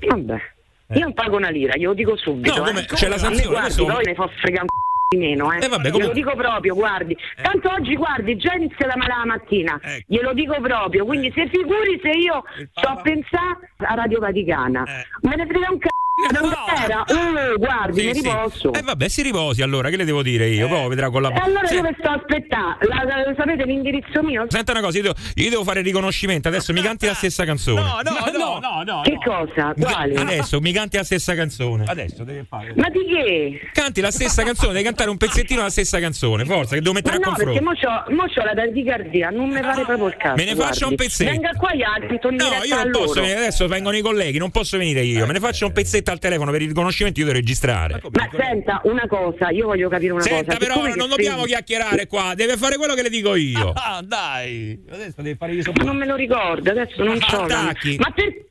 Io non pago una lira, glielo dico subito. No, come- eh. c'è la sanzione, Guardi, questo- poi ne fa fregare un di meno, eh. Eh, vabbè, Glielo comunque- dico proprio, guardi. Tanto oggi, guardi, già inizia la mala mattina. Ecco. Glielo dico proprio. Quindi se figuri se io sto a pensare a Radio Vaticana. Me ne frega un c***o. Era? Uh, guardi, Sì, mi sì. riposo. Eh vabbè, si riposi allora, che le devo dire io? Poi vedrà con la E allora Sì. dove sto a aspettare? La- la- sapete l'indirizzo mio? Senta una cosa, io devo, io devo fare il riconoscimento, adesso mi canti la stessa canzone. No, no, no, no, no. Che cosa? Quale? Adesso mi canti la stessa canzone. Adesso deve fare. Ma di che? Canti la stessa canzone, devi cantare un pezzettino della stessa canzone, forza, che devo Ma mettere a no, perché confronto. mo c'ho, mo c'ho la tachicardia, non mi pare proprio il caso. Me ne faccia un guardi. pezzetto. Venga qua e canto in No, io non posso venire, adesso vengono i colleghi, non posso venire io. Me ne faccio un pezzetto al telefono per il riconoscimento, io devo registrare. Ma senta, una cosa, io voglio capire una Senta, cosa. però, siccome non dobbiamo sei- chiacchierare qua, deve fare quello che le dico io. Ah, dai. Adesso devi fare io Non me lo ricordo, adesso non so. la- Attacchi. Ma per...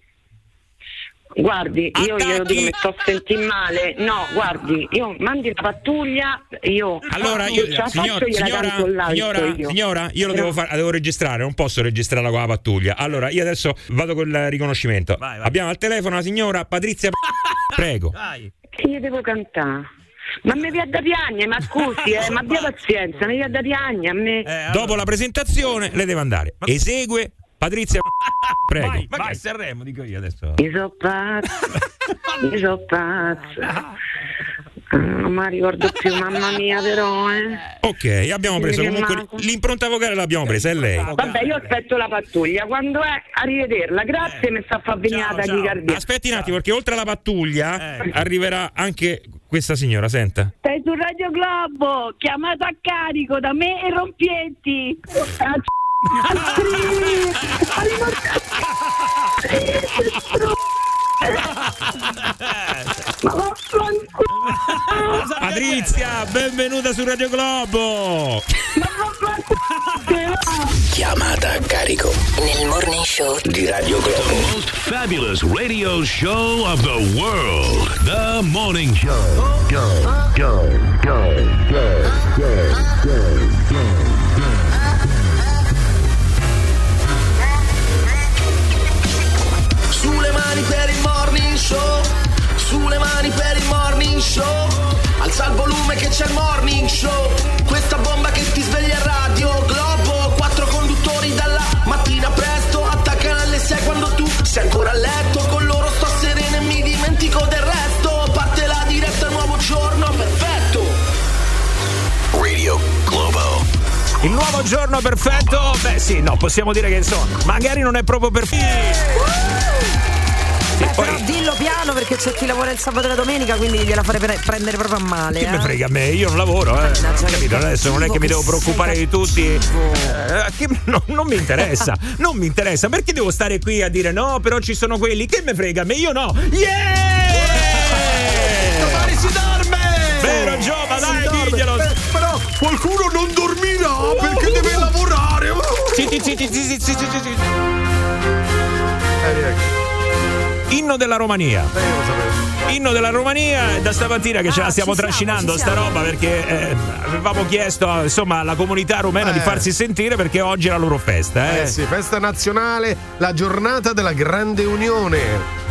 Guardi, io glielo dico, mi sto sentendo male. No, guardi, io mandi la pattuglia, io Allora, io, signor- signora, signora, io. signora, io lo Però- devo, fare, la devo registrare, non posso registrarla con la pattuglia. Allora, io adesso vado col riconoscimento. Abbiamo al telefono la signora Patrizia. Prego. Che gli devo cantare? Ma mi viene da piagne, ma scusi, eh, ma abbia pazienza, mi viene da piagne a me. Dopo la presentazione le deve andare. Esegue Patrizia. Prego. Vai, ma che Sanremo, dico io adesso. Io so pazzo, io so pazzo. Non me la ricordo più, mamma mia, però, eh. Ok, abbiamo preso comunque l'impronta vocale l'abbiamo presa, è lei. Vabbè, io aspetto la pattuglia. Quando è? Arrivederla. Grazie, mi sta a far venire la tachicardia. Aspetti un attimo, perché oltre alla pattuglia arriverà anche questa signora, senta. Sei su Radio Globo, chiamato a carico da me e Rompietti. Patrizia, benvenuta su Radio Globo. Chiamata a carico Nel morning show di Radio Globo. Most fabulous radio show of the world. The Morning Show. Go, go, go, go, go, go, go, mani per il morning show, sulle mani per il morning show. Alza il volume che c'è il morning show. Questa bomba che ti sveglia a radio Globo. Quattro conduttori dalla mattina presto. Attaccano alle 6 quando tu sei ancora a letto. Con loro sto sereno e mi dimentico del resto. Parte la diretta, nuovo giorno, perfetto. Radio Globo. Il nuovo giorno perfetto? Beh sì, no, possiamo dire che insomma, magari non è proprio perfetto. Eh, però dillo piano perché c'è chi lavora il sabato e la domenica, quindi gliela farei pre- prendere proprio a male. Che eh. me frega a me, io non lavoro, eh. Capito? Adesso non è che mi devo preoccupare di tutti. Eh, che- no, non mi interessa, non mi interessa. Perché devo stare qui a dire no, però ci sono quelli? Che me frega a me? Io no. Yeah! Domani si dorme! Vero Giova, dai, diglielo. Eh, però qualcuno non dormirà perché deve lavorare. Zitti, zitti, zitti, zitti, zitti, zitti. Inno della Romania. Inno della Romania, da stamattina che ce la stiamo ci siamo, trascinando ci sta siamo. roba perché eh, avevamo chiesto insomma alla comunità rumena di Eh. farsi sentire perché oggi è la loro festa. Eh. Eh sì, festa nazionale, la giornata della grande unione.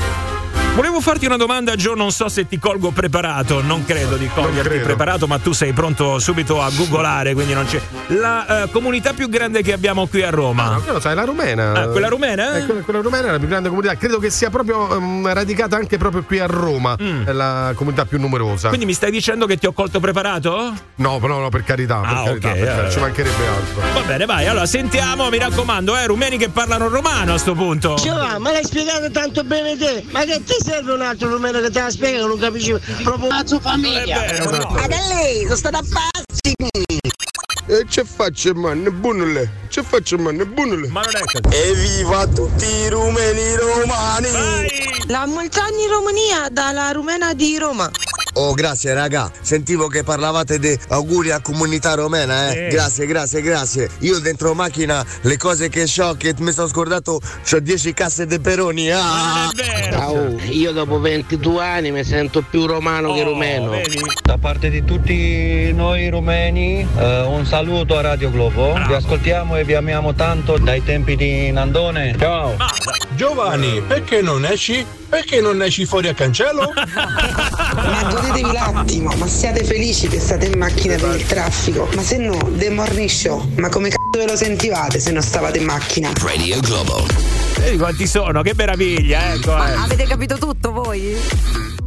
Volevo farti una domanda, Gio, non so se ti colgo preparato, non credo di coglierti credo. preparato, ma tu sei pronto subito a googolare, quindi non c'è. La eh, comunità più grande che abbiamo qui a Roma. No, quello sai, la rumena. Ah, quella rumena? Eh, quella, quella rumena è la più grande comunità. Credo che sia proprio ehm, radicata anche proprio qui a Roma. Mm. È la comunità più numerosa. Quindi mi stai dicendo che ti ho colto preparato? No, no, no, per carità, per Ah, carità, ok, per carità, eh. ci mancherebbe altro. Va bene, vai, allora sentiamo, mi raccomando, eh, rumeni che parlano romano a sto punto. Giovanni, ma l'hai spiegato tanto bene te? Ma che ti serve un altro rumeno che te la spiega non capisci proprio la sua famiglia? Ma che lei, sono stata a passi! E ce faccio man, buonole. Ce faccio man, buonole. Ma non è così. Evviva tutti i rumeni romani! La Molzani Romania, dalla rumena di Roma. Oh, grazie raga. Sentivo che parlavate di auguri a comunità romena, eh. Sì. Grazie, grazie, grazie. Io dentro macchina le cose che so che mi sono scordato, c'ho 10 casse di peroni. Ah! Ciao, io dopo 22 anni mi sento più romano che rumeno. Da parte di tutti noi rumeni, eh, un saluto a Radio Globo. Vi ascoltiamo e vi amiamo tanto dai tempi di Nandone. Ciao. Giovanni, perché non esci? Perché non esci fuori a cancello? Ma godetevi l'attimo, ma siate felici che state in macchina per il traffico. Ma se no, The Morning Show, ma come c***o ve lo sentivate se non stavate in macchina? Radio Globo. Vedi quanti sono, che meraviglia, ecco. Ma eh. avete capito tutto voi?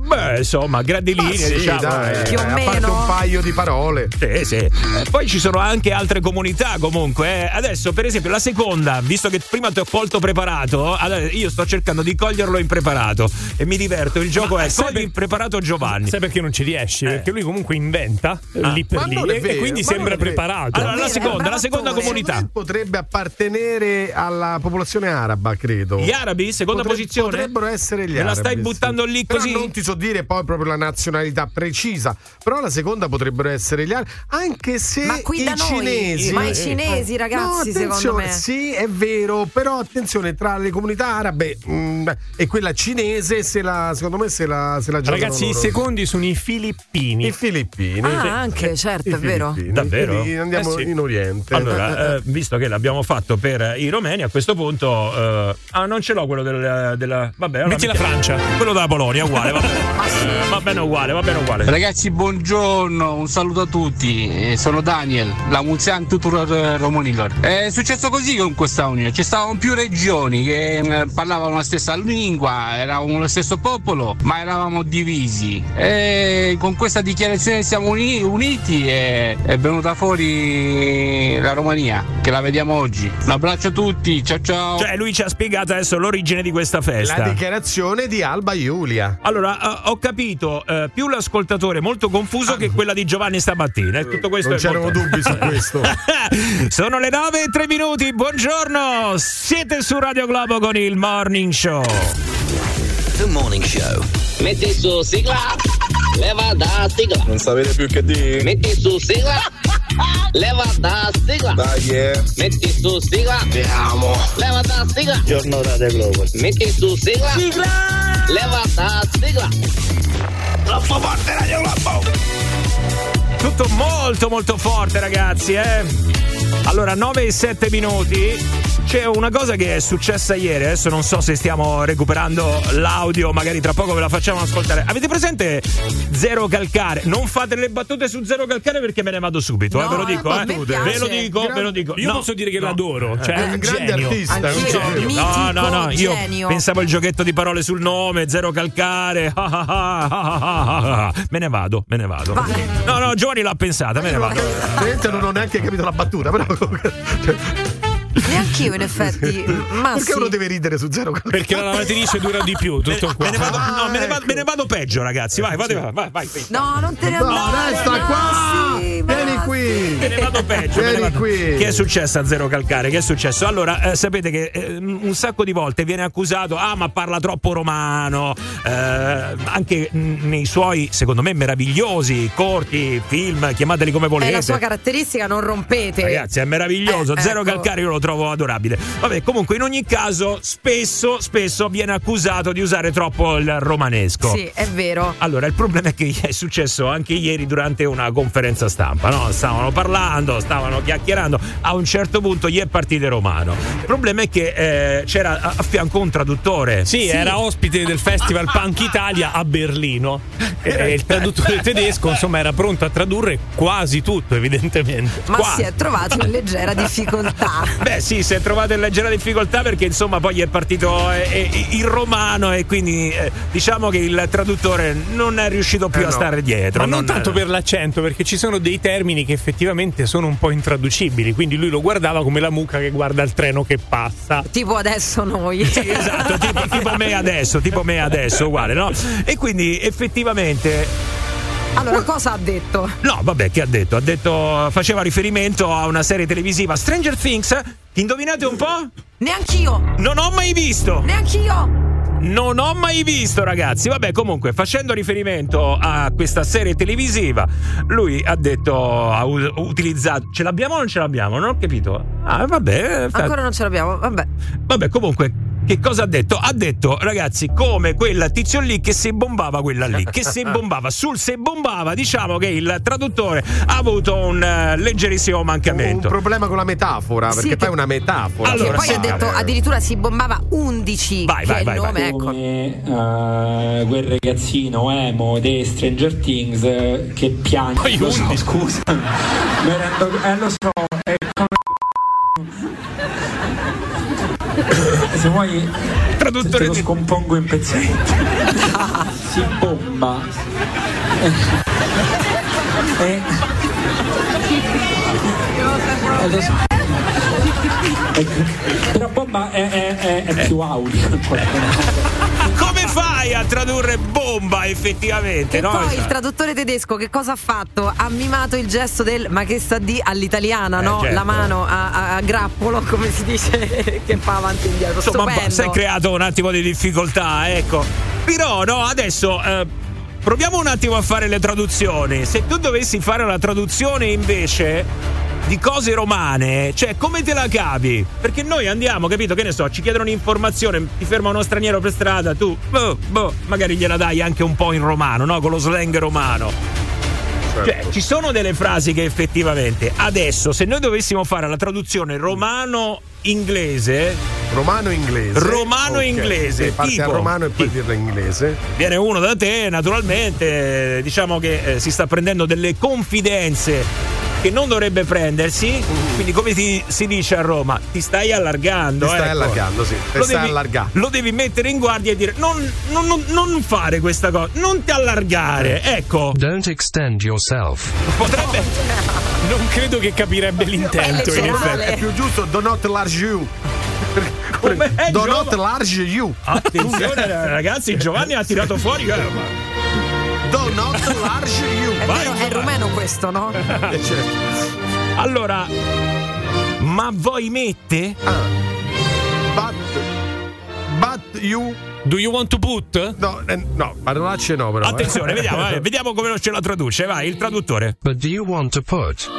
Beh, insomma, grandi linee, sì, diciamo. dai, eh. Più o a parte meno. un paio di parole. Sì, sì. Eh, poi ci sono anche altre comunità comunque. eh. Adesso, per esempio, la seconda, visto che prima ti ho colto preparato, io sto cercando di coglierlo impreparato e mi diverto. Il gioco Ma è cogli per- impreparato Giovanni. Sai perché non ci riesci? Perché lui comunque inventa eh, Ah. lì per lì e- e, quindi ma sembra preparato. Allora, la seconda, la seconda comunità. Potrebbe appartenere alla popolazione araba, credo. Gli arabi, seconda Potre- posizione? Potrebbero essere gli Me la arabi. stai sì. buttando lì Però così? non ti so dire poi proprio la nazionalità precisa. Però la seconda potrebbero essere gli arabi. Anche se Ma qui i da noi? cinesi. Ma i cinesi, Eh, ragazzi, no, secondo attenzione, me. Sì, è vero. Però attenzione, tra le comunità arabe mm, e quella cinese, se la, secondo me se la, se la giocano Ragazzi, i loro. secondi sono i filippini. I filippini. Ah, anche, certo, I è vero. Davvero? Quindi andiamo Eh sì. in Oriente. Allora, eh, visto che l'abbiamo fatto per i romeni, a questo punto. eh, ah, non ce l'ho quello del, della. Vabbè, allora Metti la Francia. Quello della Polonia, uguale. Va bene, Eh, va bene uguale, va bene uguale. Ragazzi, buongiorno, un saluto a tutti. Eh, sono Daniel, la Muzian Tutur Romonilor. È successo così con questa unione. Ci stavano più regioni che eh, parlavano la stessa lingua, eravamo lo stesso popolo, ma eravamo divisi. E con questa dichiarazione siamo uni- uniti e è venuta fuori la Romania, che la vediamo oggi. Un abbraccio a tutti, ciao ciao. Cioè, lui ci ha spiegato adesso l'origine di questa festa. La dichiarazione di Alba Giulia. Allora, eh, ho capito, eh, più l'ascoltatore è molto confuso che quella di Giovanni stamattina. E tutto questo Non c'erano molto- dubbi su questo. Sono le 9 e 3 minuti, buongiorno! Siete su Radio Globo con il Morning Show. The Morning Show. Metti su sigla, leva da sigla. Non sapete più che dire? Metti su sigla, leva da sigla. Dai, eh. Metti su sigla, Andiamo. leva da sigla. Giorno Radio Globo. Metti su sigla, leva da sigla. Troppo forte Radio Globo. Tutto molto molto forte ragazzi, eh. Allora, 9 e 7 minuti. C'è una cosa che è successa ieri, adesso non so se stiamo recuperando l'audio, magari tra poco ve la facciamo ascoltare. Avete presente Zero Calcare? Non fate le battute su Zero Calcare perché me ne vado subito, eh, ve lo dico, eh. Ve lo dico, ve lo dico. Io No, posso dire che no. l'adoro, cioè Eh, è un genio. È un genio. No, no, no, io genio. pensavo il giochetto di parole sul nome, Zero Calcare. Me ne vado, me ne vado. No, no, Giovanni l'ha pensata, me ne vado. Veramente non ho neanche capito la battuta, 바꾸라고. però. Neanch'io in effetti. Ma Perché sì. uno deve ridere su zero Perché la lavatrice dura di più, tutto qua. Me ne vado, no, me ne vado, me ne vado peggio, ragazzi. Vai, vai, vai, vai. vai. No, non te ne No, andare. resta qua! Vieni qui! Me ne vado peggio. Vieni vado- qui! Che è successo a Zero Calcare? Che è successo? Allora, eh, sapete che eh, un sacco di volte viene accusato, ah, ma parla troppo romano, eh, anche nei suoi, secondo me, meravigliosi, corti, film, chiamateli come È volete. la sua caratteristica, non rompete. Ragazzi, è meraviglioso. Eh, Zero ecco. Calcare io lo trovo adorabile. Vabbè, comunque, in ogni caso, spesso, spesso viene accusato di usare troppo il romanesco. Sì, è vero. Allora, il problema è che è successo anche ieri durante una conferenza stampa, no? Stavano parlando, stavano chiacchierando, a un certo punto gli è partito romano. Il problema è che eh, c'era a, a fianco un traduttore. Sì, era ospite del Festival Punk Italia a Berlino. E il traduttore tedesco, insomma, era pronto a tradurre quasi tutto, evidentemente. Ma Qua. si è trovato in leggera difficoltà. Beh, sì, si è trovato in leggera difficoltà perché insomma poi gli è partito eh, eh, il romano e quindi eh, diciamo che il traduttore non è riuscito più Eh a no. stare dietro. Ma non, tanto per l'accento, perché ci sono dei termini che effettivamente sono un po' intraducibili. Quindi lui lo guardava come la mucca che guarda il treno che passa. Tipo adesso noi. Sì, esatto, tipo, tipo me adesso, tipo me adesso, uguale, no? E quindi effettivamente Allora, cosa ha detto? No, vabbè, che ha detto? Ha detto, faceva riferimento a una serie televisiva Stranger Things. Indovinate un po'? Neanch'io. Non ho mai visto. Neanch'io. Non ho mai visto, ragazzi. Vabbè, comunque, facendo riferimento a questa serie televisiva, lui ha detto, ha utilizzato. Ce l'abbiamo o non ce l'abbiamo? Non ho capito. Ah, vabbè. Ancora non ce l'abbiamo. Vabbè. Vabbè, comunque. Che cosa ha detto? Ha detto, ragazzi, come quel tizio lì che si bombava quella lì, che si bombava. Sul se bombava, diciamo che il traduttore ha avuto un eh, leggerissimo Un mancamento. problema con la metafora, Sì, perché che- poi è una metafora. che poi sì. ha detto addirittura si bombava 11 Vai, che vai, è il vai, nome, vai. ecco. Come, eh, quel ragazzino emo dei Stranger Things eh, che piange. Lo so, scusa. Eh, lo so, è come. Se vuoi. Traduttore te lo scompongo in pezzetti. si bomba. E. e lo so. Però bomba è, è- è- è più audio qualche modo. Come fai a tradurre bomba effettivamente? E no? poi il traduttore tedesco che cosa ha fatto? Ha mimato il gesto del ma che sta di all'italiana, Eh, no? certo. La mano a, a- a grappolo, come si dice, che fa avanti e indietro. Insomma, Stupendo. si è creato un attimo di difficoltà, ecco. Però, no, adesso. eh, proviamo un attimo a fare le traduzioni. Se tu dovessi fare una traduzione invece di cose romane, cioè come te la cavi? Perché noi andiamo, capito? Che ne so, ci chiedono un'informazione, ti ferma uno straniero per strada, tu, boh, boh, magari gliela dai anche un po' in romano, no? Con lo slang romano. Cioè, ci sono delle frasi che effettivamente adesso, se noi dovessimo fare la traduzione romano-inglese, Romano-inglese. Romano-inglese, parti tipo- romano e poi dirlo in inglese. viene uno da te, naturalmente, diciamo che eh, si sta prendendo delle confidenze che non dovrebbe prendersi. Quindi, come ti- si dice a Roma, ti stai allargando. Ti stai ecco. allargando, sì. Lo stai devi, allargando. lo devi mettere in guardia e dire: non, non- non- non fare questa cosa, non ti allargare. Ecco. Don't extend yourself. Potrebbe. Non credo che capirebbe l'intento, in effetti. È più giusto, do not large you. Come è, do not large you. Attenzione, ragazzi, Giovanni ha tirato fuori. eh, ma- Do not large you. È vero, è rumeno questo, no? Eh, certo. Allora, ma voi mette? But, but you. Do you want to put? No, eh, no, parolacce no, però. eh. Attenzione, vediamo, eh, vediamo come ce la traduce. Vai, il traduttore. But do you want to put?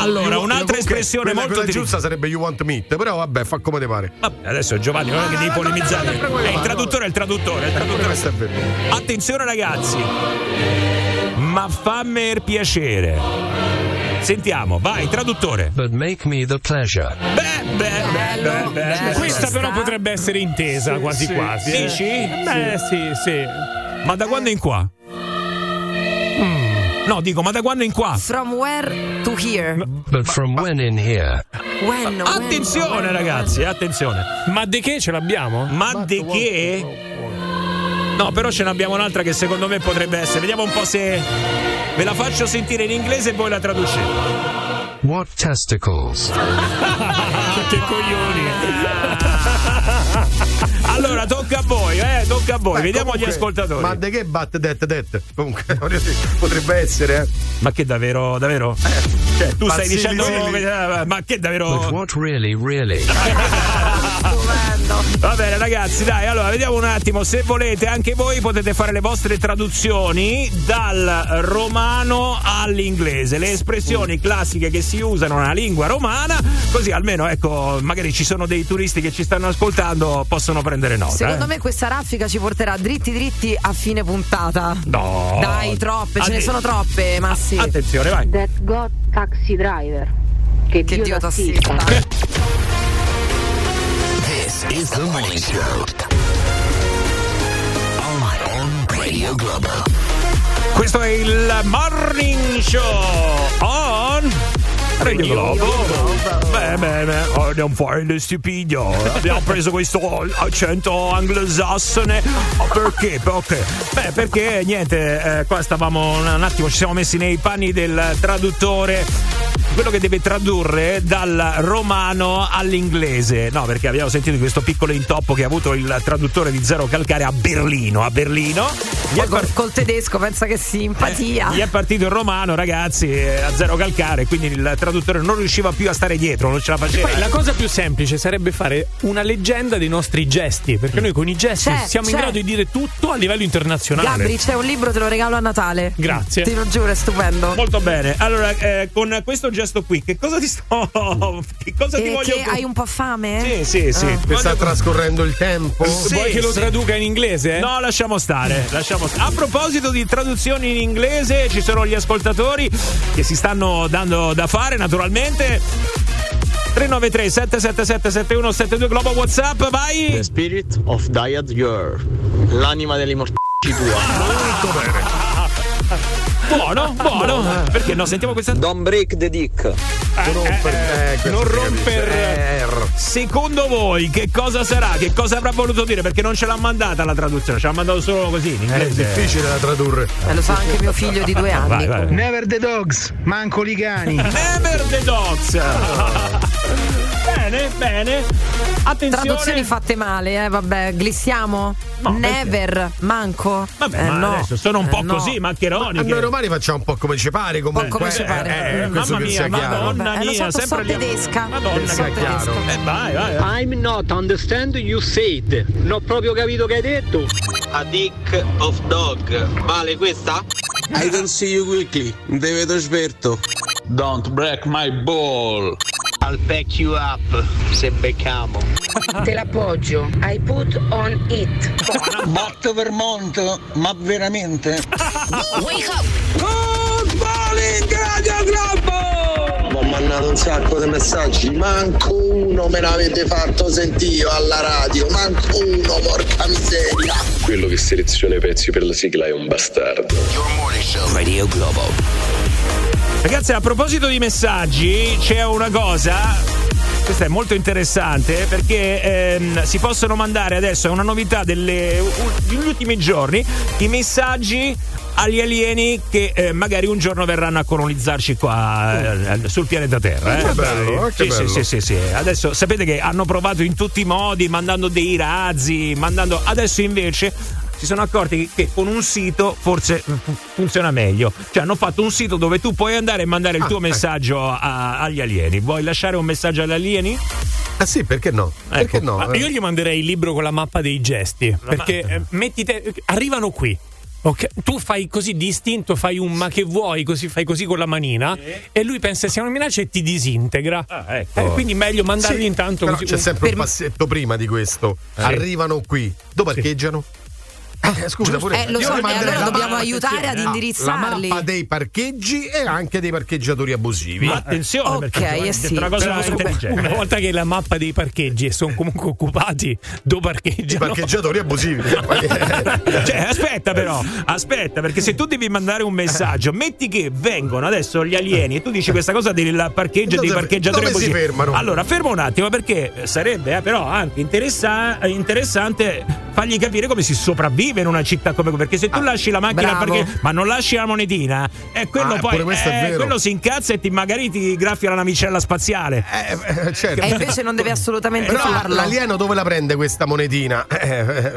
Allora, You- un'altra comunque, espressione quella, molto quella giusta sarebbe you want meat, però vabbè, fa come te pare. Vabbè, adesso Giovanni, non è che devi polemizzare. È il traduttore, è il traduttore, il traduttore. Attenzione ragazzi. Ma fammi il piacere. Sentiamo, vai, traduttore. But make me the pleasure. Beh, beh, beh, beh, beh. Questa però sta. potrebbe essere intesa quasi sì. quasi. eh. Dici? Beh, sì, sì. Ma da quando in qua? No, dico, ma da quando in qua? From where to here? But from when in here? When? Attenzione ragazzi, attenzione. Ma di che ce l'abbiamo? Ma di che? No, però ce n'abbiamo un'altra che secondo me potrebbe essere. Vediamo un po' se ve la faccio sentire in inglese e poi la traducete. What testicles? che coglioni. Tocca a voi, eh, tocca a voi. Beh, Vediamo comunque, gli ascoltatori. Ma de che bat det det? Comunque, potrebbe essere, eh. Ma che davvero, davvero? Cioè, tu stai dicendo che- ma che But davvero what really, really? Va bene ragazzi, dai, allora vediamo un attimo, se volete anche voi potete fare le vostre traduzioni dal romano all'inglese, le espressioni classiche che si usano nella lingua romana, così almeno ecco, magari ci sono dei turisti che ci stanno ascoltando, possono prendere nota. Secondo eh. me questa raffica ci porterà dritti dritti a fine puntata. No. Dai, troppe, ce ne sono troppe, ma sì. Attenzione, vai. That God Taxi Driver. Che, Che Dio, Dio t'assista. Is the morning show. On, Radio Global. Questo è il Morning Show on Radio Globo. Beh, oh, non fare lo stupido. Abbiamo preso questo accento anglosassone. Oh, perché? Perché? Beh, perché niente, eh, qua stavamo un, attimo, ci siamo messi nei panni del traduttore. Quello che deve tradurre dal romano all'inglese. No, perché abbiamo sentito questo piccolo intoppo che ha avuto il traduttore di Zero Calcare a Berlino. A Berlino. Poi col, col tedesco, pensa che simpatia. eh, gli è partito il romano, ragazzi, eh, a zero calcare, quindi il traduttore non riusciva più a stare dietro, non ce la faceva. Poi la cosa più semplice sarebbe fare una leggenda dei nostri gesti, perché noi con i gesti C'è, siamo in c'è. grado di dire tutto a livello internazionale. Gabri, c'è un libro, te lo regalo a Natale. Grazie. Ti lo giuro, è stupendo. Molto bene. Allora, eh, con questo gesto qui, che cosa ti sto. Che cosa ti E voglio che hai un po' fame? Sì, sì, sì. Ah. Che sta trascorrendo il tempo? Sì, Vuoi che lo sì. traduca in inglese? No, lasciamo stare, lasciamo stare. A proposito di traduzioni in inglese, ci sono gli ascoltatori che si stanno dando da fare, naturalmente. 393 777 7172 Globo WhatsApp, vai! The spirit of Diet Girl. L'anima delle morti tua. Buono, buono. Perché no? Sentiamo questa. Don't break the dick. Eh, eh, eh, non romper. Secondo voi che cosa sarà? Che cosa avrà voluto dire? Perché non ce l'ha mandata la traduzione, ce l'ha mandato solo così in È inglese. difficile da tradurre. Eh, lo sa anche mio figlio di due anni. Vai, vai. Never the dogs, manco li cani. Never the dogs. bene, bene. Attenzione. Traduzioni fatte male, eh, vabbè, glissiamo? No, Never, manco. Vabbè, Eh, ma no. adesso sono un po' Eh, no. così, maccheroni. A noi romani facciamo un po' come ci pare comunque. come ci pare. Eh, eh, Eh, questo mamma mia, madonna Vabbè, mia, so, so sempre lì. tedesca. Madonna, So che. Eh, vai, vai. vai. I'm not understand you said. Non ho proprio capito che hai detto. A dick of dog. Vale questa? I don't see you quickly. Te vedo sberto. Don't break my ball. I'll back you up se beccamo. Te l'appoggio. I put on it. Botto Vermont, ma veramente? Wake up! Good morning, Radio Globo! Ho mandato un sacco di messaggi, manco uno me l'avete fatto sentire alla radio, manco uno, porca miseria! Quello che seleziona i pezzi per la sigla è un bastardo. Your morning show. Radio Globo. Ragazzi, a proposito di messaggi, c'è una cosa. Questa è molto interessante perché ehm, si possono mandare adesso, è una novità delle- u- degli ultimi giorni, i messaggi agli alieni che eh, magari un giorno verranno a colonizzarci qua eh, sul pianeta Terra. eh. Che bello, eh, che sì, bello. Sì, sì, sì, sì. Adesso sapete che hanno provato in tutti i modi, mandando dei razzi, mandando. Adesso invece si sono accorti che con un sito forse fu- funziona meglio. Cioè hanno fatto un sito dove tu puoi andare e mandare il Ah, tuo ecco. messaggio a- agli alieni. Vuoi lasciare un messaggio agli alieni? Ah sì, perché no? Perché Ecco, no? Ma io gli manderei il libro con la mappa dei gesti. perché eh, metti te- arrivano qui. ok? Tu fai così distinto, fai un ma che vuoi, così fai così con la manina e lui pensa sia una minaccia e ti disintegra. ecco. Eh, quindi meglio mandargli Sì, intanto però così. c'è un- sempre un per- passetto prima di questo. Arrivano qui. Dove parcheggiano? Eh, scusa, pure Eh, lo so, e manderei allora la dobbiamo aiutare ad la- indirizzarli. La mappa dei parcheggi e anche dei parcheggiatori abusivi. Ma attenzione, perché Ok, hai eh sì. una cosa Però, una volta che la mappa dei parcheggi e sono comunque occupati, do I parcheggiano. parcheggiatori abusivi. Cioè, aspetta però, aspetta, perché se tu devi mandare un messaggio, metti che vengono adesso gli alieni e tu dici questa cosa del parcheggio e dei Dove- parcheggiatori dove si abusivi. fermano? Allora, fermo un attimo perché sarebbe eh, però anche interessa- interessante fargli capire come si sopravvive in una città come perché se tu lasci la macchina parcheggio ma non lasci la monetina, e quello Ah, poi eh, quello si incazza e ti magari ti graffia la navicella spaziale. Eh, eh, certo. E invece non deve assolutamente Però farlo. l'alieno dove la prende questa monetina? Eh, eh,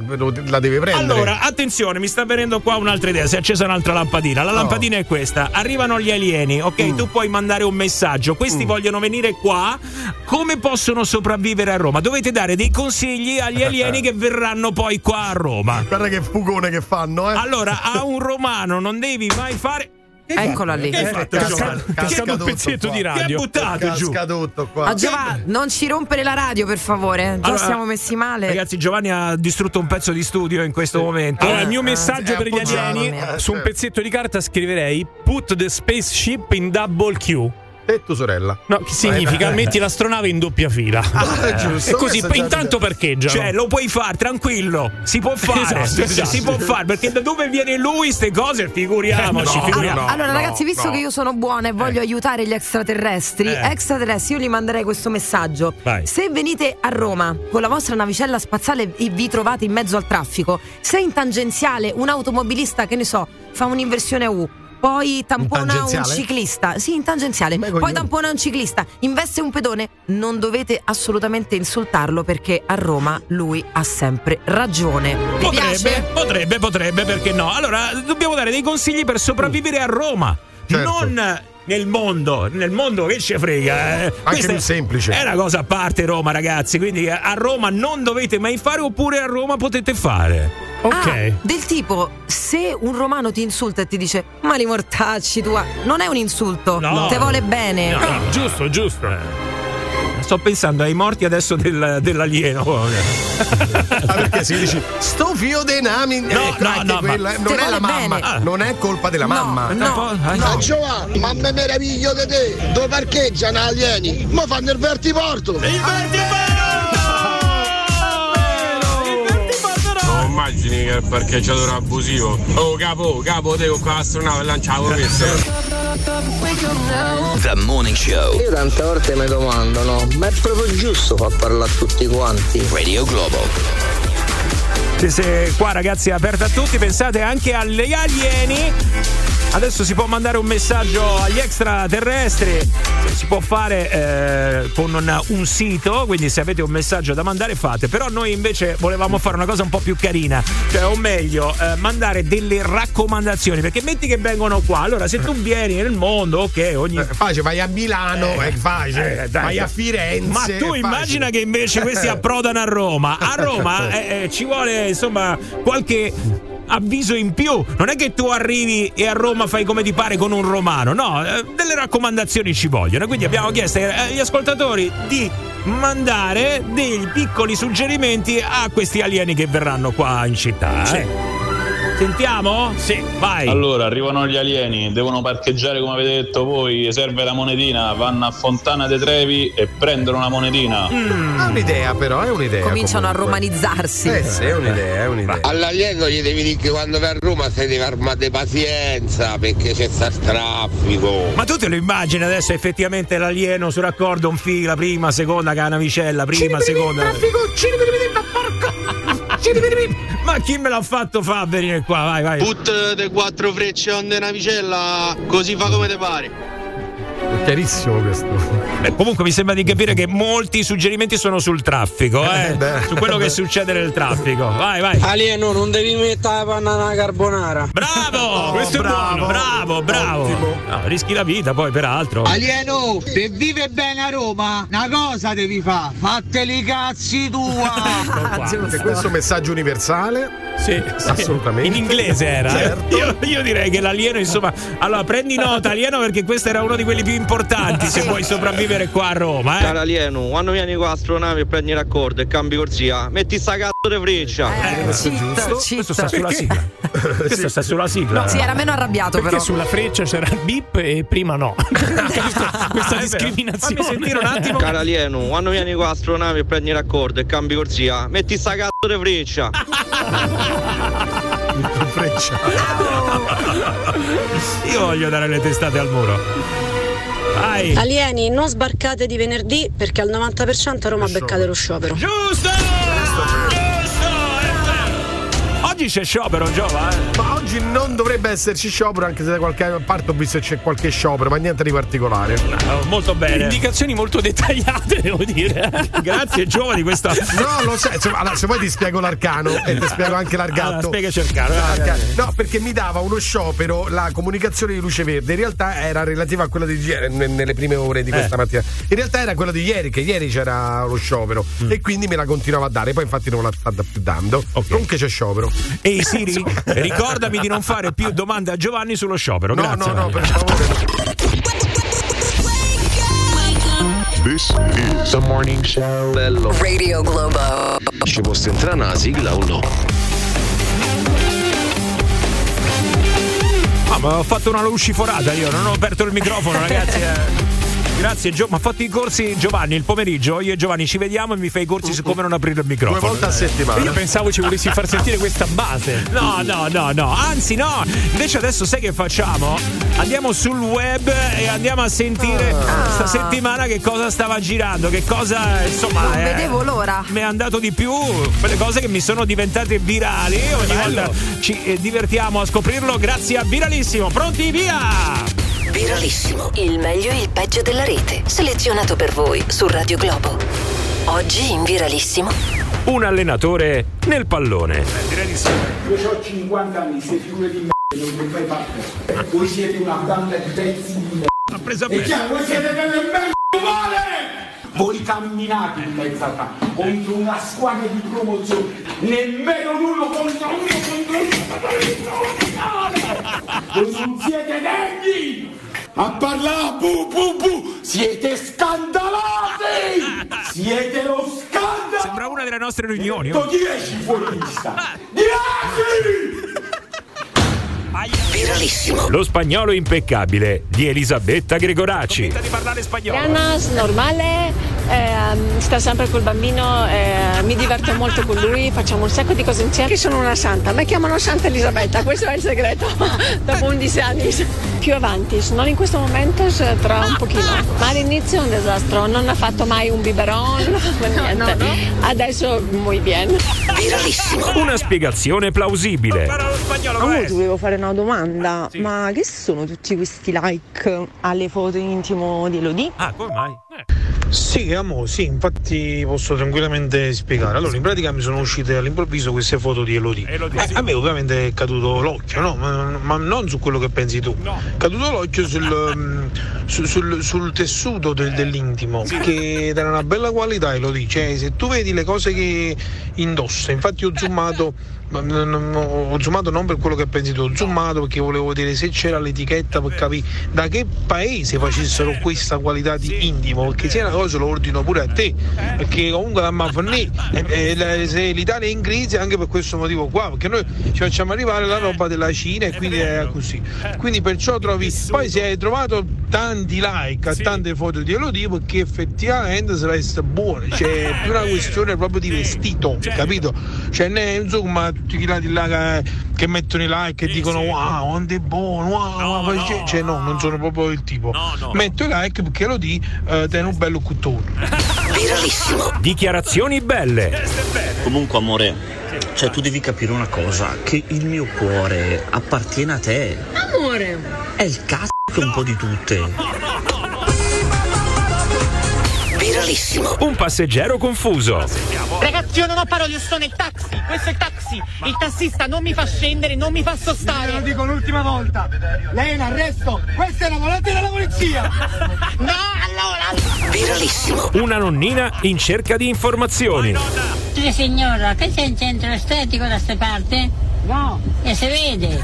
la deve prendere. Allora, attenzione, mi sta venendo qua un'altra idea. Si è accesa un'altra lampadina. La lampadina è questa: arrivano gli alieni, ok? Mm. Tu puoi mandare un messaggio. Questi vogliono venire qua. Come possono sopravvivere a Roma? Dovete dare dei consigli agli alieni che verranno poi qua a Roma. Guarda che fugone che fanno, eh. Allora, a un romano non devi mai fare. Che Eccola lì. Che hai Eh, fatto, Giovanni? casca un pezzetto qua. di Che ha radio. buttato giù? Casca tutto qua. Ah, Giovanni, non ci rompere la radio, per favore. Già Allora, siamo messi male. Ragazzi, Giovanni ha distrutto un pezzo di studio in questo momento. Allora, il Eh, mio messaggio è per gli alieni Eh, su un pezzetto di carta scriverei Put the spaceship in double Q. E tua sorella. No, che significa metti l'astronave in doppia fila. Ah, giusto, e così già intanto l'idea. parcheggiano. Cioè, lo puoi fare, tranquillo. Si può fare. Esatto, esatto. Si può fare, perché da dove viene lui, ste cose, figuriamoci. Eh, no, figuriamo- Allora, allora, no, ragazzi, visto no. che io sono buona e voglio aiutare gli extraterrestri, Eh. extraterrestri, io gli manderei questo messaggio. Vai. Se venite a Roma con la vostra navicella spaziale e vi trovate in mezzo al traffico, se in tangenziale un automobilista, che ne so, fa un'inversione a U. Poi tampona un ciclista. Sì, in tangenziale. Beh, Poi tampona un ciclista. Investe un pedone. Non dovete assolutamente insultarlo perché a Roma lui ha sempre ragione. Vi Potrebbe, piace? potrebbe, potrebbe, perché no? Allora, dobbiamo dare dei consigli per sopravvivere a Roma. Certo. Non nel mondo, nel mondo che ci frega. Eh. Nel è- semplice. È una cosa a parte Roma, ragazzi. Quindi a Roma non dovete mai fare, oppure a Roma potete fare. Ok. Ah, del tipo, se un romano ti insulta e ti dice ma li mortacci tua, non è un insulto, No. te vuole bene. No. Ah, giusto, giusto. Sto pensando ai morti adesso del- dell'alieno. Ah, perché si dici sto fio dei nami No, ecco, no, no, ma- quella- Te non è la mamma bene. non è colpa della No, mamma no. Eh, Ma Giovanni, ma me meraviglio di te, dove parcheggiano alieni? Ma fanno il vertiporto! Non immagini che il parcheggiatore abusivo. Oh capo, capo, te con l'astronave lanciavo questo. The Morning Show. Io tante volte mi domando, no? Ma è proprio giusto far parlare a tutti quanti? Radio Globo. Se, se qua ragazzi è aperta a tutti, pensate anche agli alieni. Adesso si può mandare un messaggio agli extraterrestri, si può fare eh, con un, un sito, quindi se avete un messaggio da mandare fate, però noi invece volevamo fare una cosa un po' più carina, cioè o meglio eh, mandare delle raccomandazioni, perché metti che vengono qua, allora se tu vieni nel mondo, ok, ogni... Eh, facile, vai a Milano Eh, è facile. eh, vai a. Firenze Ma tu immagina che invece questi approdano a Roma. A Roma eh, ci vuole insomma qualche avviso in più. Non è che tu arrivi e a Roma fai come ti pare con un romano. No, eh, delle raccomandazioni ci vogliono. Quindi abbiamo chiesto eh, agli ascoltatori di mandare dei piccoli suggerimenti a questi alieni che verranno qua in città. eh. Sentiamo? Sì, vai. Allora, arrivano gli alieni, devono parcheggiare come avete detto voi, serve la monetina, vanno a Fontana dei Trevi e prendono la monetina. Mm. è un'idea però è un'idea Cominciano a comunque. romanizzarsi. eh sì è un'idea è un'idea All'alieno gli devi dire che quando vai a Roma se devi armare pazienza perché c'è sta traffico. Ma tu te lo immagini adesso effettivamente l'alieno su raccordo un fila, prima, seconda, che ha una vicella, prima, seconda. Ma chi me l'ha fatto fa venire qua? Vai, vai. Put de quattro frecce onde navicella, così fa come te pare. È chiarissimo questo Beh, comunque mi sembra di capire che molti suggerimenti sono sul traffico, eh? Eh, su quello che succede nel traffico. Vai, vai. Alieno, non devi mettere la panna carbonara. Bravo! questo bravo. è buono, bravo, bravo. No, rischi la vita poi, peraltro. Alieno, se vive bene a Roma, una cosa devi fare. Fatteli i cazzi tua. Che questo messaggio universale Sì, Assolutamente. In inglese era. Certo. Io, io direi che l'alieno, insomma, allora prendi nota, alieno, perché questo era uno di quelli più importanti se vuoi sopravvivere qua a Roma, eh. Cara alieno, quando vieni qua astronave e prendi raccordo e cambi corsia, metti sta cazzo di freccia. Eh, questo è giusto. Questo sta sulla sigla. Questo sta sulla sigla. Sì, era meno arrabbiato Perché però. sulla freccia c'era il bip e prima no. Questa Ah, discriminazione. Fammi sentire un attimo. Cara alieno, quando vieni qua astronave e prendi raccordo e cambi corsia, metti sta cazzo di freccia. Freccia. Io voglio dare le testate al muro. Vai. Alieni, non sbarcate di venerdì perché al 90% a Roma beccate lo sciopero. Giusto! Giusto! Oggi c'è sciopero, Giova, eh? Ma oggi non dovrebbe esserci sciopero, anche se da qualche parte ho visto che c'è qualche sciopero, ma niente di particolare. Oh, molto bene. Indicazioni molto dettagliate, devo dire. Grazie, Giova, di questa. No, lo sai, allora, se vuoi ti spiego l'arcano e ti spiego anche l'argatto. Allora, spiegaci l'arcano, L'arcano. No, perché mi dava uno sciopero la comunicazione di luce verde. In realtà era relativa a quella di ieri, ne- nelle prime ore di questa Eh. mattina. In realtà era quella di ieri, che ieri c'era lo sciopero. Mm. E quindi me la continuava a dare. Poi infatti non la sta più dando. Comunque c'è sciopero. Ehi Siri, ricordami di non fare più domande a Giovanni sullo sciopero. No, Grazie. no, no, per favore. This is the morning show. Bello. Radio Globo. Ci posso entrare una sigla o no? Ah, ma ho fatto una luciforata io, non ho aperto il microfono, ragazzi. Grazie, Gio. Ma ho fatto i corsi Giovanni il pomeriggio. Io e Giovanni ci vediamo e mi fai i corsi su come non aprire il microfono. Due volte a settimana. Io pensavo ci volessi far sentire questa base. No, no, no, no, anzi no. Invece adesso sai che facciamo? Andiamo sul web e andiamo a sentire Ah. questa settimana che cosa stava girando, che cosa, insomma, Non eh, vedevo l'ora. mi è andato di più, quelle cose che mi sono diventate virali. Ogni volta ci eh, divertiamo a scoprirlo grazie a Viralissimo. Pronti, via! Viralissimo. Il meglio e il peggio della rete. Selezionato per voi su Radio Globo. Oggi in Viralissimo. Un allenatore nel pallone. sì. Io ho 50 anni, siete figure di merda, non mi fai parte. Voi siete una banda di pezzi di merda. Ha preso a E me. chiaro, voi siete delle merda male! Voi camminate in mezzo campo contro una squadra di promozione, nemmeno l'uno contro uno contro uno. Voi non siete degni! A parlare bu bu bu! Siete scandalati! Siete lo scandalo! Sembra una delle nostre riunioni. Ho oh. 10 fuori lista! 10! Viralissimo. Lo spagnolo impeccabile di Elisabetta Gregoracci. di parlare spagnolo. Annas, normale, ehm, sta sempre col bambino, eh, mi diverto molto con lui, facciamo un sacco di cose insieme. Io sono una santa, mi chiamano Santa Elisabetta, questo è il segreto, dopo 11 anni. Più avanti, non in questo momento, tra un pochino. Ma all'inizio è un disastro, non ha fatto mai un biberon, non ha fatto niente. Adesso muy bien. Viralissimo. Una spiegazione plausibile. Amore, ti volevo fare una domanda, ma che sono tutti questi like alle foto intimo di Elodie? Ah, come mai? Sì, amo, sì, infatti posso tranquillamente spiegare. Allora, in pratica mi sono uscite all'improvviso queste foto di Elodie. Eh, A me ovviamente è caduto l'occhio, no? Ma, ma non su quello che pensi tu. È caduto l'occhio sul, mm, su- sul- sul tessuto del- dell'intimo, che era una bella qualità Elodie. Cioè, se tu vedi le cose che indossa, infatti ho zoomato ho zoomato non per quello che pensi tu, ho zoomato perché volevo vedere se c'era l'etichetta per capire da che paese facessero questa qualità di intimo, perché se è una cosa lo ordino pure a te, perché comunque la fornì, se l'Italia è in crisi anche per questo motivo qua, perché noi ci facciamo arrivare la roba della Cina e quindi è così. Quindi perciò trovi, poi se hai trovato tanti like a tante foto di Elodie perché effettivamente sarà essere buone, cioè è più una questione proprio di vestito, capito? Cioè ne insomma tutti quelli là di là che, che mettono i like e dicono wow quanto è buono, wow, wow", cioè, cioè, no, non sono proprio il tipo. Metto i like perché Elodie eh, tiene un bello cuttone. Viralissimo. Dichiarazioni belle. Comunque amore, cioè tu devi capire una cosa, che il mio cuore appartiene a te. Amore! È il cazzo un po' di tutte. Viralissimo. Un passeggero confuso. Ragazzi, io non ho parole, io sto nel taxi. Questo è il taxi. Il tassista non mi fa scendere, non mi fa sostare. Lo dico l'ultima volta. Lei è in arresto. Questa è una volante della polizia. No, allora. Viralissimo. Una nonnina in cerca di informazioni. Sì, signora, che c'è in centro estetico da ste parti? No, e si vede.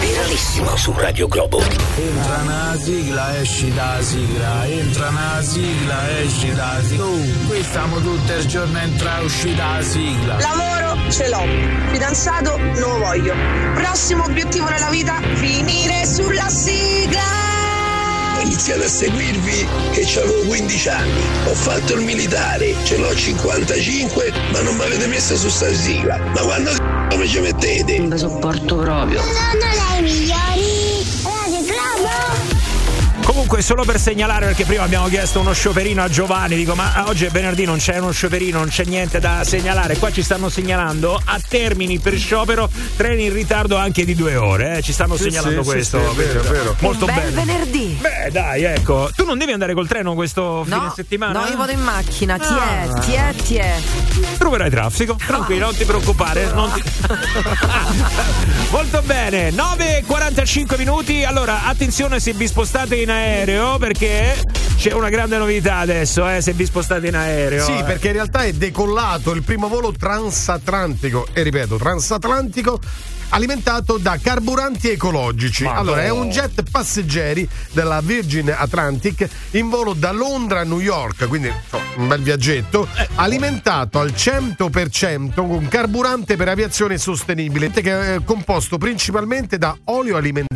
Viralissimo su Radio Globo. Entra una sigla, esci da sigla, entra una sigla, esci da sigla. Oh, qui stiamo tutto il giorno entra e uscita da sigla. Lavoro ce l'ho, fidanzato non lo voglio. Prossimo obiettivo nella vita, finire sulla sigla. Iniziato a seguirvi che avevo 15 anni, ho fatto il militare, ce l'ho 55, ma non mi avete messo su sta sigla. Ma quando c***o mi ci mettete? Non vi sopporto proprio. Sono le migliori. Comunque, solo per segnalare, perché prima abbiamo chiesto uno scioperino a Giovanni, dico, ma oggi è venerdì, non c'è uno scioperino, non c'è niente da segnalare. Qua ci stanno segnalando a termini per sciopero treni in ritardo anche di due ore. eh. Ci stanno Sì, segnalando sì, questo. sì, vero, vero. Molto Un bel bene. venerdì. Beh, dai, ecco. Tu non devi andare col treno questo fine No, settimana? no, io vado in macchina, ti è, Ah. ti è, ti è. Troverai traffico, tranquillo, non ti preoccupare. non ti- Molto bene, 9.45 minuti. Allora, attenzione se vi spostate in aereo, perché c'è una grande novità adesso, eh, se vi spostate in aereo. Sì, eh. perché in realtà è decollato il primo volo transatlantico, e ripeto, transatlantico alimentato da carburanti ecologici. Ma allora, no. è un jet passeggeri della Virgin Atlantic in volo da Londra a New York, quindi un bel viaggetto, Eh. alimentato al 100% con carburante per aviazione sostenibile, che è composto principalmente da olio alimentare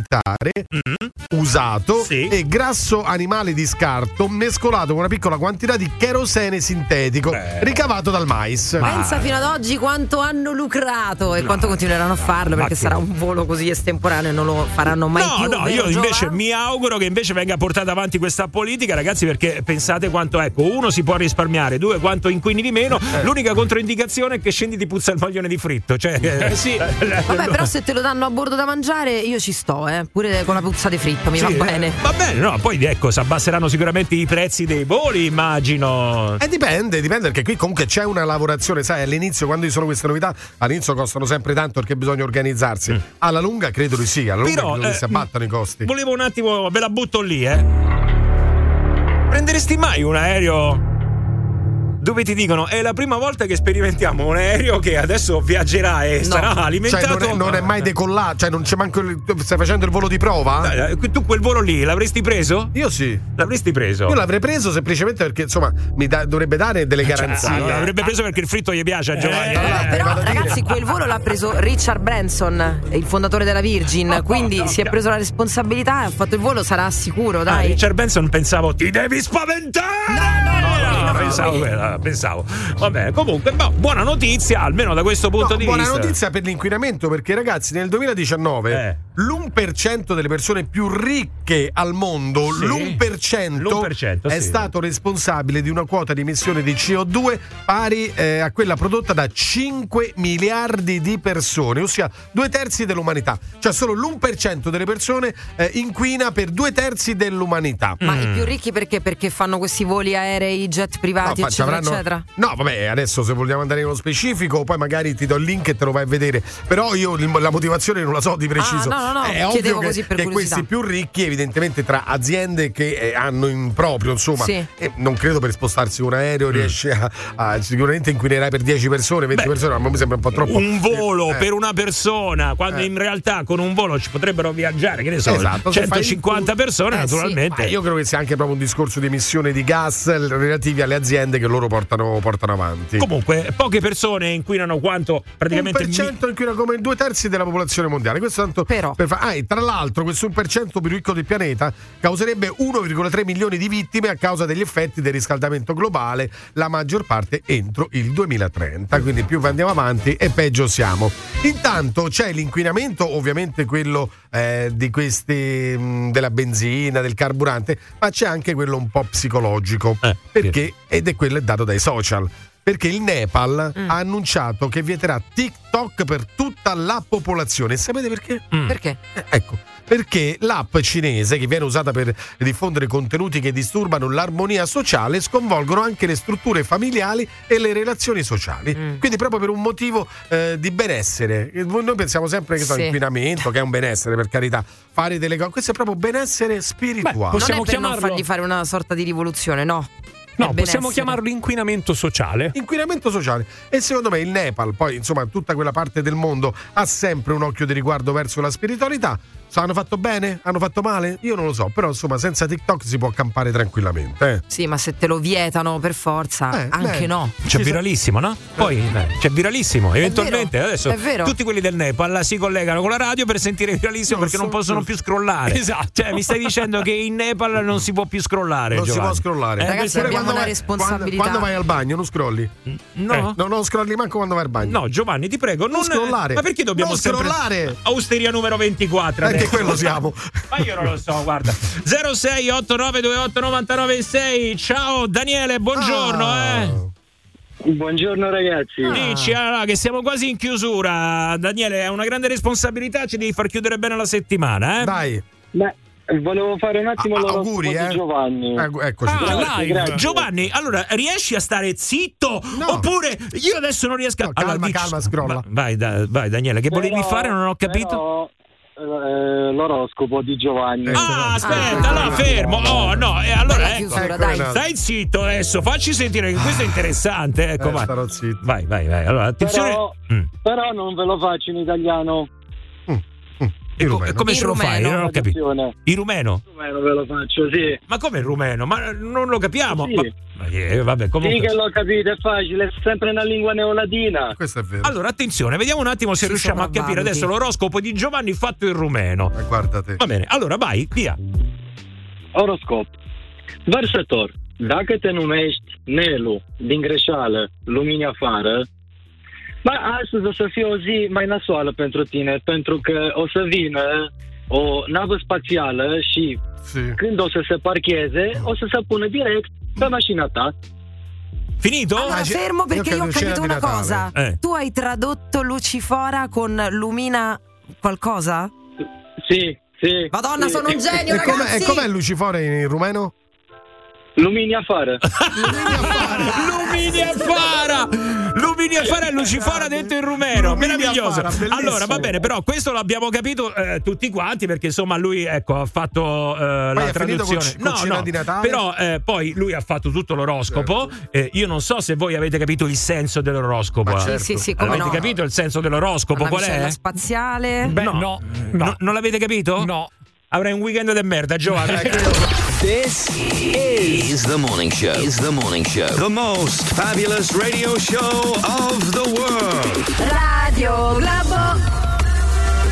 Mm-hmm. usato e grasso animale di scarto mescolato con una piccola quantità di kerosene sintetico ricavato dal mais. Pensa fino ad oggi quanto hanno lucrato e quanto continueranno a farlo perché che- sarà un volo così estemporaneo e non lo faranno mai No, più. no, vero, io invece Giova? mi auguro che invece venga portata avanti questa politica, ragazzi, perché pensate quanto, ecco, uno si può risparmiare, due quanto inquini di meno. Eh. L'unica controindicazione è che scendi ti puzza il maglione di fritto. Cioè, Eh, sì. Vabbè, però se te lo danno a bordo da mangiare, io ci sto, eh. Pure con la puzza di fritto, mi Sì, va eh, bene. Va bene, no, poi ecco, si abbasseranno sicuramente i prezzi dei voli, immagino. Eh, dipende, dipende perché qui comunque c'è una lavorazione, sai, all'inizio quando ci sono queste novità, all'inizio costano sempre tanto perché bisogna organizzarsi. Alla lunga credo di sì, alla lunga Però, credo eh, si abbattano i costi. Volevo un attimo, ve la butto lì, eh. Prenderesti mai un aereo dove ti dicono è la prima volta che sperimentiamo un aereo che adesso viaggerà e sarà alimentato Cioè, non, è, non è mai decollato, cioè non c'è manco il, stai facendo il volo di prova? Eh, Tu quel volo lì l'avresti preso? Io sì. L'avresti preso? Io l'avrei preso semplicemente perché insomma mi da- dovrebbe dare delle garanzie. Cioè, l'avrebbe preso perché il fritto gli piace a Giovanni. Eh, però ragazzi quel volo l'ha preso Richard Branson il fondatore della Virgin quindi si è preso la responsabilità e ha fatto il volo sarà sicuro Ah, dai Richard Benson pensavo ti devi spaventare no, no, pensavo, pensavo vabbè comunque boh, buona notizia almeno da questo punto No, di buona vista notizia per l'inquinamento perché ragazzi nel 2019 Eh. l'1% delle persone più ricche al mondo, Sì. l'1%, L'1%, è sì. stato responsabile di una quota di emissione di CO2 pari eh, a quella prodotta da 5 miliardi di persone, ossia due terzi dell'umanità. Cioè solo l'1% delle persone eh, inquina per due terzi dell'umanità. ma i più ricchi perché? Perché fanno questi voli aerei, jet privati, No, ci eccetera, avranno- eccetera. No, vabbè, adesso se vogliamo andare nello specifico, poi magari ti do il link e te lo vai a vedere. Però io la motivazione non la so di preciso. Ah, no, no, no, È chiedevo ovvio che, così per che questi più ricchi, evidentemente, tra aziende che eh, hanno in proprio, insomma, Sì. eh, non credo per spostarsi un aereo riesce a, a- Sicuramente inquinerai per 10 persone, 20 Beh, persone, ma mi sembra un po' troppo. un volo Eh. per una persona quando Eh. in realtà con un volo ci potrebbero viaggiare che ne so Esatto, se fai 150 il- persone Eh, sì. naturalmente Ma io credo che sia anche proprio un discorso di emissione di gas relativi alle aziende che loro portano, portano avanti. comunque poche persone inquinano quanto praticamente un per cento inquina come due terzi della popolazione mondiale. Questo tanto Però. per fa- ah, e tra l'altro, questo 1% più ricco del pianeta causerebbe 1,3 milioni di vittime a causa degli effetti del riscaldamento globale, la maggior parte entro il 2030. Quindi più andiamo avanti e peggio siamo. Intanto c'è l'inquinamento, ovviamente quello eh, di questi mh, della benzina, del carburante, ma c'è anche quello un po' psicologico. Eh, perché? Ed è quello dato dai social. Perché il Nepal Mm. ha annunciato che vieterà TikTok per tutta la popolazione. E sapete perché? Mm. Perché? Eh, ecco, perché l'app cinese che viene usata per diffondere contenuti che disturbano l'armonia sociale sconvolgono anche le strutture familiari e le relazioni sociali. Mm. Quindi proprio per un motivo eh, di benessere. Noi pensiamo sempre che so, Sì. inquinamento, che è un benessere per carità. Fare delle cose, questo è proprio benessere spirituale. Beh, possiamo non è per non chiamarlo- fargli fare una sorta di rivoluzione, no. No, possiamo chiamarlo inquinamento sociale. Inquinamento sociale. E secondo me il Nepal, poi insomma tutta quella parte del mondo, ha sempre un occhio di riguardo verso la spiritualità. Hanno fatto bene? Hanno fatto male? Io non lo so, però insomma senza TikTok si può campare tranquillamente. Eh. Sì, ma se te lo vietano per forza, Eh, anche beh. no. C'è viralissimo, no? Poi eh, c'è viralissimo. Eventualmente vero, adesso è vero. tutti quelli del Nepal si collegano con la radio per sentire viralissimo perché non possono più scrollare. Esatto. Cioè, mi stai dicendo che in Nepal non si può più scrollare. Non si Giovanni. può scrollare. Eh, Ragazzi, abbiamo quando una vai- responsabilità. Quando, quando vai al bagno non scrolli? No. Eh, no, non scrolli manco quando vai al bagno. No, Giovanni, ti prego, non, Non scrollare. Ma perché dobbiamo Non sempre scrollare. Osteria numero 24 Anche quello siamo. Ma io non lo so, guarda. 06 89 28 99 6. Ciao Daniele, buongiorno, Ah. eh. Buongiorno ragazzi. Dici allora, che siamo quasi in chiusura. Daniele, è una grande responsabilità, ci devi far chiudere bene la settimana, eh? Dai. Beh, volevo fare un attimo Ah, auguri, di eh. Giovanni. Eh, eccoci. Ah, Grazie, live. grazie. Giovanni, allora riesci a stare zitto? Oppure io adesso non riesco a. No, calma, allora, dici- calma, scrolla. Va- Vai, da- vai, Daniele, che volevi Però- fare? Non ho capito. però, eh, l'oroscopo di Giovanni. Ah, aspetta, allora fermo. Oh, no, e allora ecco. chiusura, dai. Stai zitto adesso, facci sentire che questo è interessante. Ecco, Eh, vai. starò zitto. Vai, vai, vai. Allora, attenzione. Però, Mm. però non ve lo faccio in italiano. Co- e come In ce lo fai? rumeno. Non ho capito. In rumeno? Come ve lo faccio, sì. Ma come in rumeno? Ma non lo capiamo. Sì. Ma- ma eh, vabbè, Sì comunque. che l'ho capito, è facile, è sempre una lingua neolatina. Questo è vero. Allora, attenzione, vediamo un attimo se Si riusciamo a capire adesso l'oroscopo di Giovanni fatto in rumeno. Eh, guarda te. Va bene, allora vai, via. Oroscop. Vărsător, dacă te numești Nelu din greșeală, lumini afară, Ba, astăzi o să fie o zi mai nasoală pentru tine, pentru că o să vină o navă spațială și Sì. când o să se parcheze, o să se pună direct pe mașina ta. Finito? Allora, Ah, fermo perché io io ho capito una cosa. Eh. Tu hai tradotto Lucifora con Lumina qualcosa? Sì, sì. Madonna, sì. sono un genio, E com'è, ragazzi! e com'è Lucifore in rumeno? Lumini afară. Lumini e Fara! Lumini e Fara e Lucifora detto in rumeno. Lumini e Meraviglioso. Fara. Allora, va bene, però questo l'abbiamo capito eh, tutti quanti perché insomma lui ecco, ha fatto eh, la traduzione. con- con Cena di Natale? Però eh, poi lui ha fatto tutto l'oroscopo. Eh, io non so se voi avete capito il senso dell'oroscopo. Ma eh. certo. Sì, sì, sì, come Avete no. capito il senso dell'oroscopo? Una Qual è? spaziale. Beh, no, no. No, non l'avete capito? No. Avrai un weekend di merda, Giovanni. This is the morning show. Is the morning show. The most fabulous radio show of the world. Radio Globo.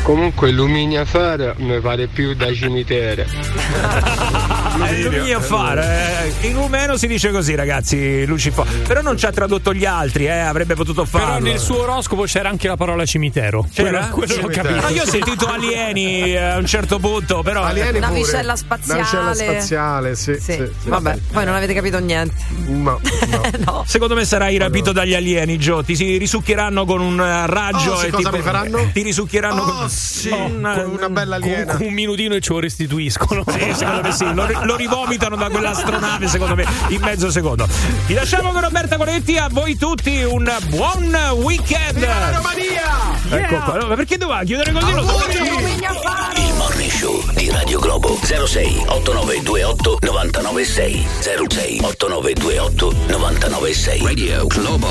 Comunque Lumini Fara mi pare più da cimitero. Eh, Lumini e Fara, eh, in rumeno si dice così, ragazzi. Lucifora. Però non ci ha tradotto gli altri, eh, avrebbe potuto farlo. Però nel suo oroscopo c'era anche la parola cimitero. C'era? Quello, quello l'ho Cimitero. capito. Ma io ho sentito alieni eh, a un certo punto, però. Alieni Una vicella spaziale. Una vicella spaziale, sì. Sì, sì, sì. vabbè, poi non avete capito niente. No, no. no. Secondo me sarai rapito dagli alieni, Gio. Ti si risucchieranno con un eh, raggio Oh, e cosa tipo- mi faranno? Ti risucchieranno Oh, con sì, con con una bella aliena. Comunque un minutino e ce lo restituiscono. Sì, secondo me sì, lo, lo rivomitano da quell'astronave, secondo me, in mezzo secondo. Vi lasciamo con Roberta Coletti, a voi tutti un buon weekend! Viva la Romania! Ecco qua, no, ma perché doveva chiudere così? Lo Il morning show di Radio Globo 06 8928 996 06 8928 996 Radio Globo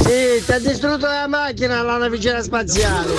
Sì, ti ha distrutto la macchina la navicella spaziale.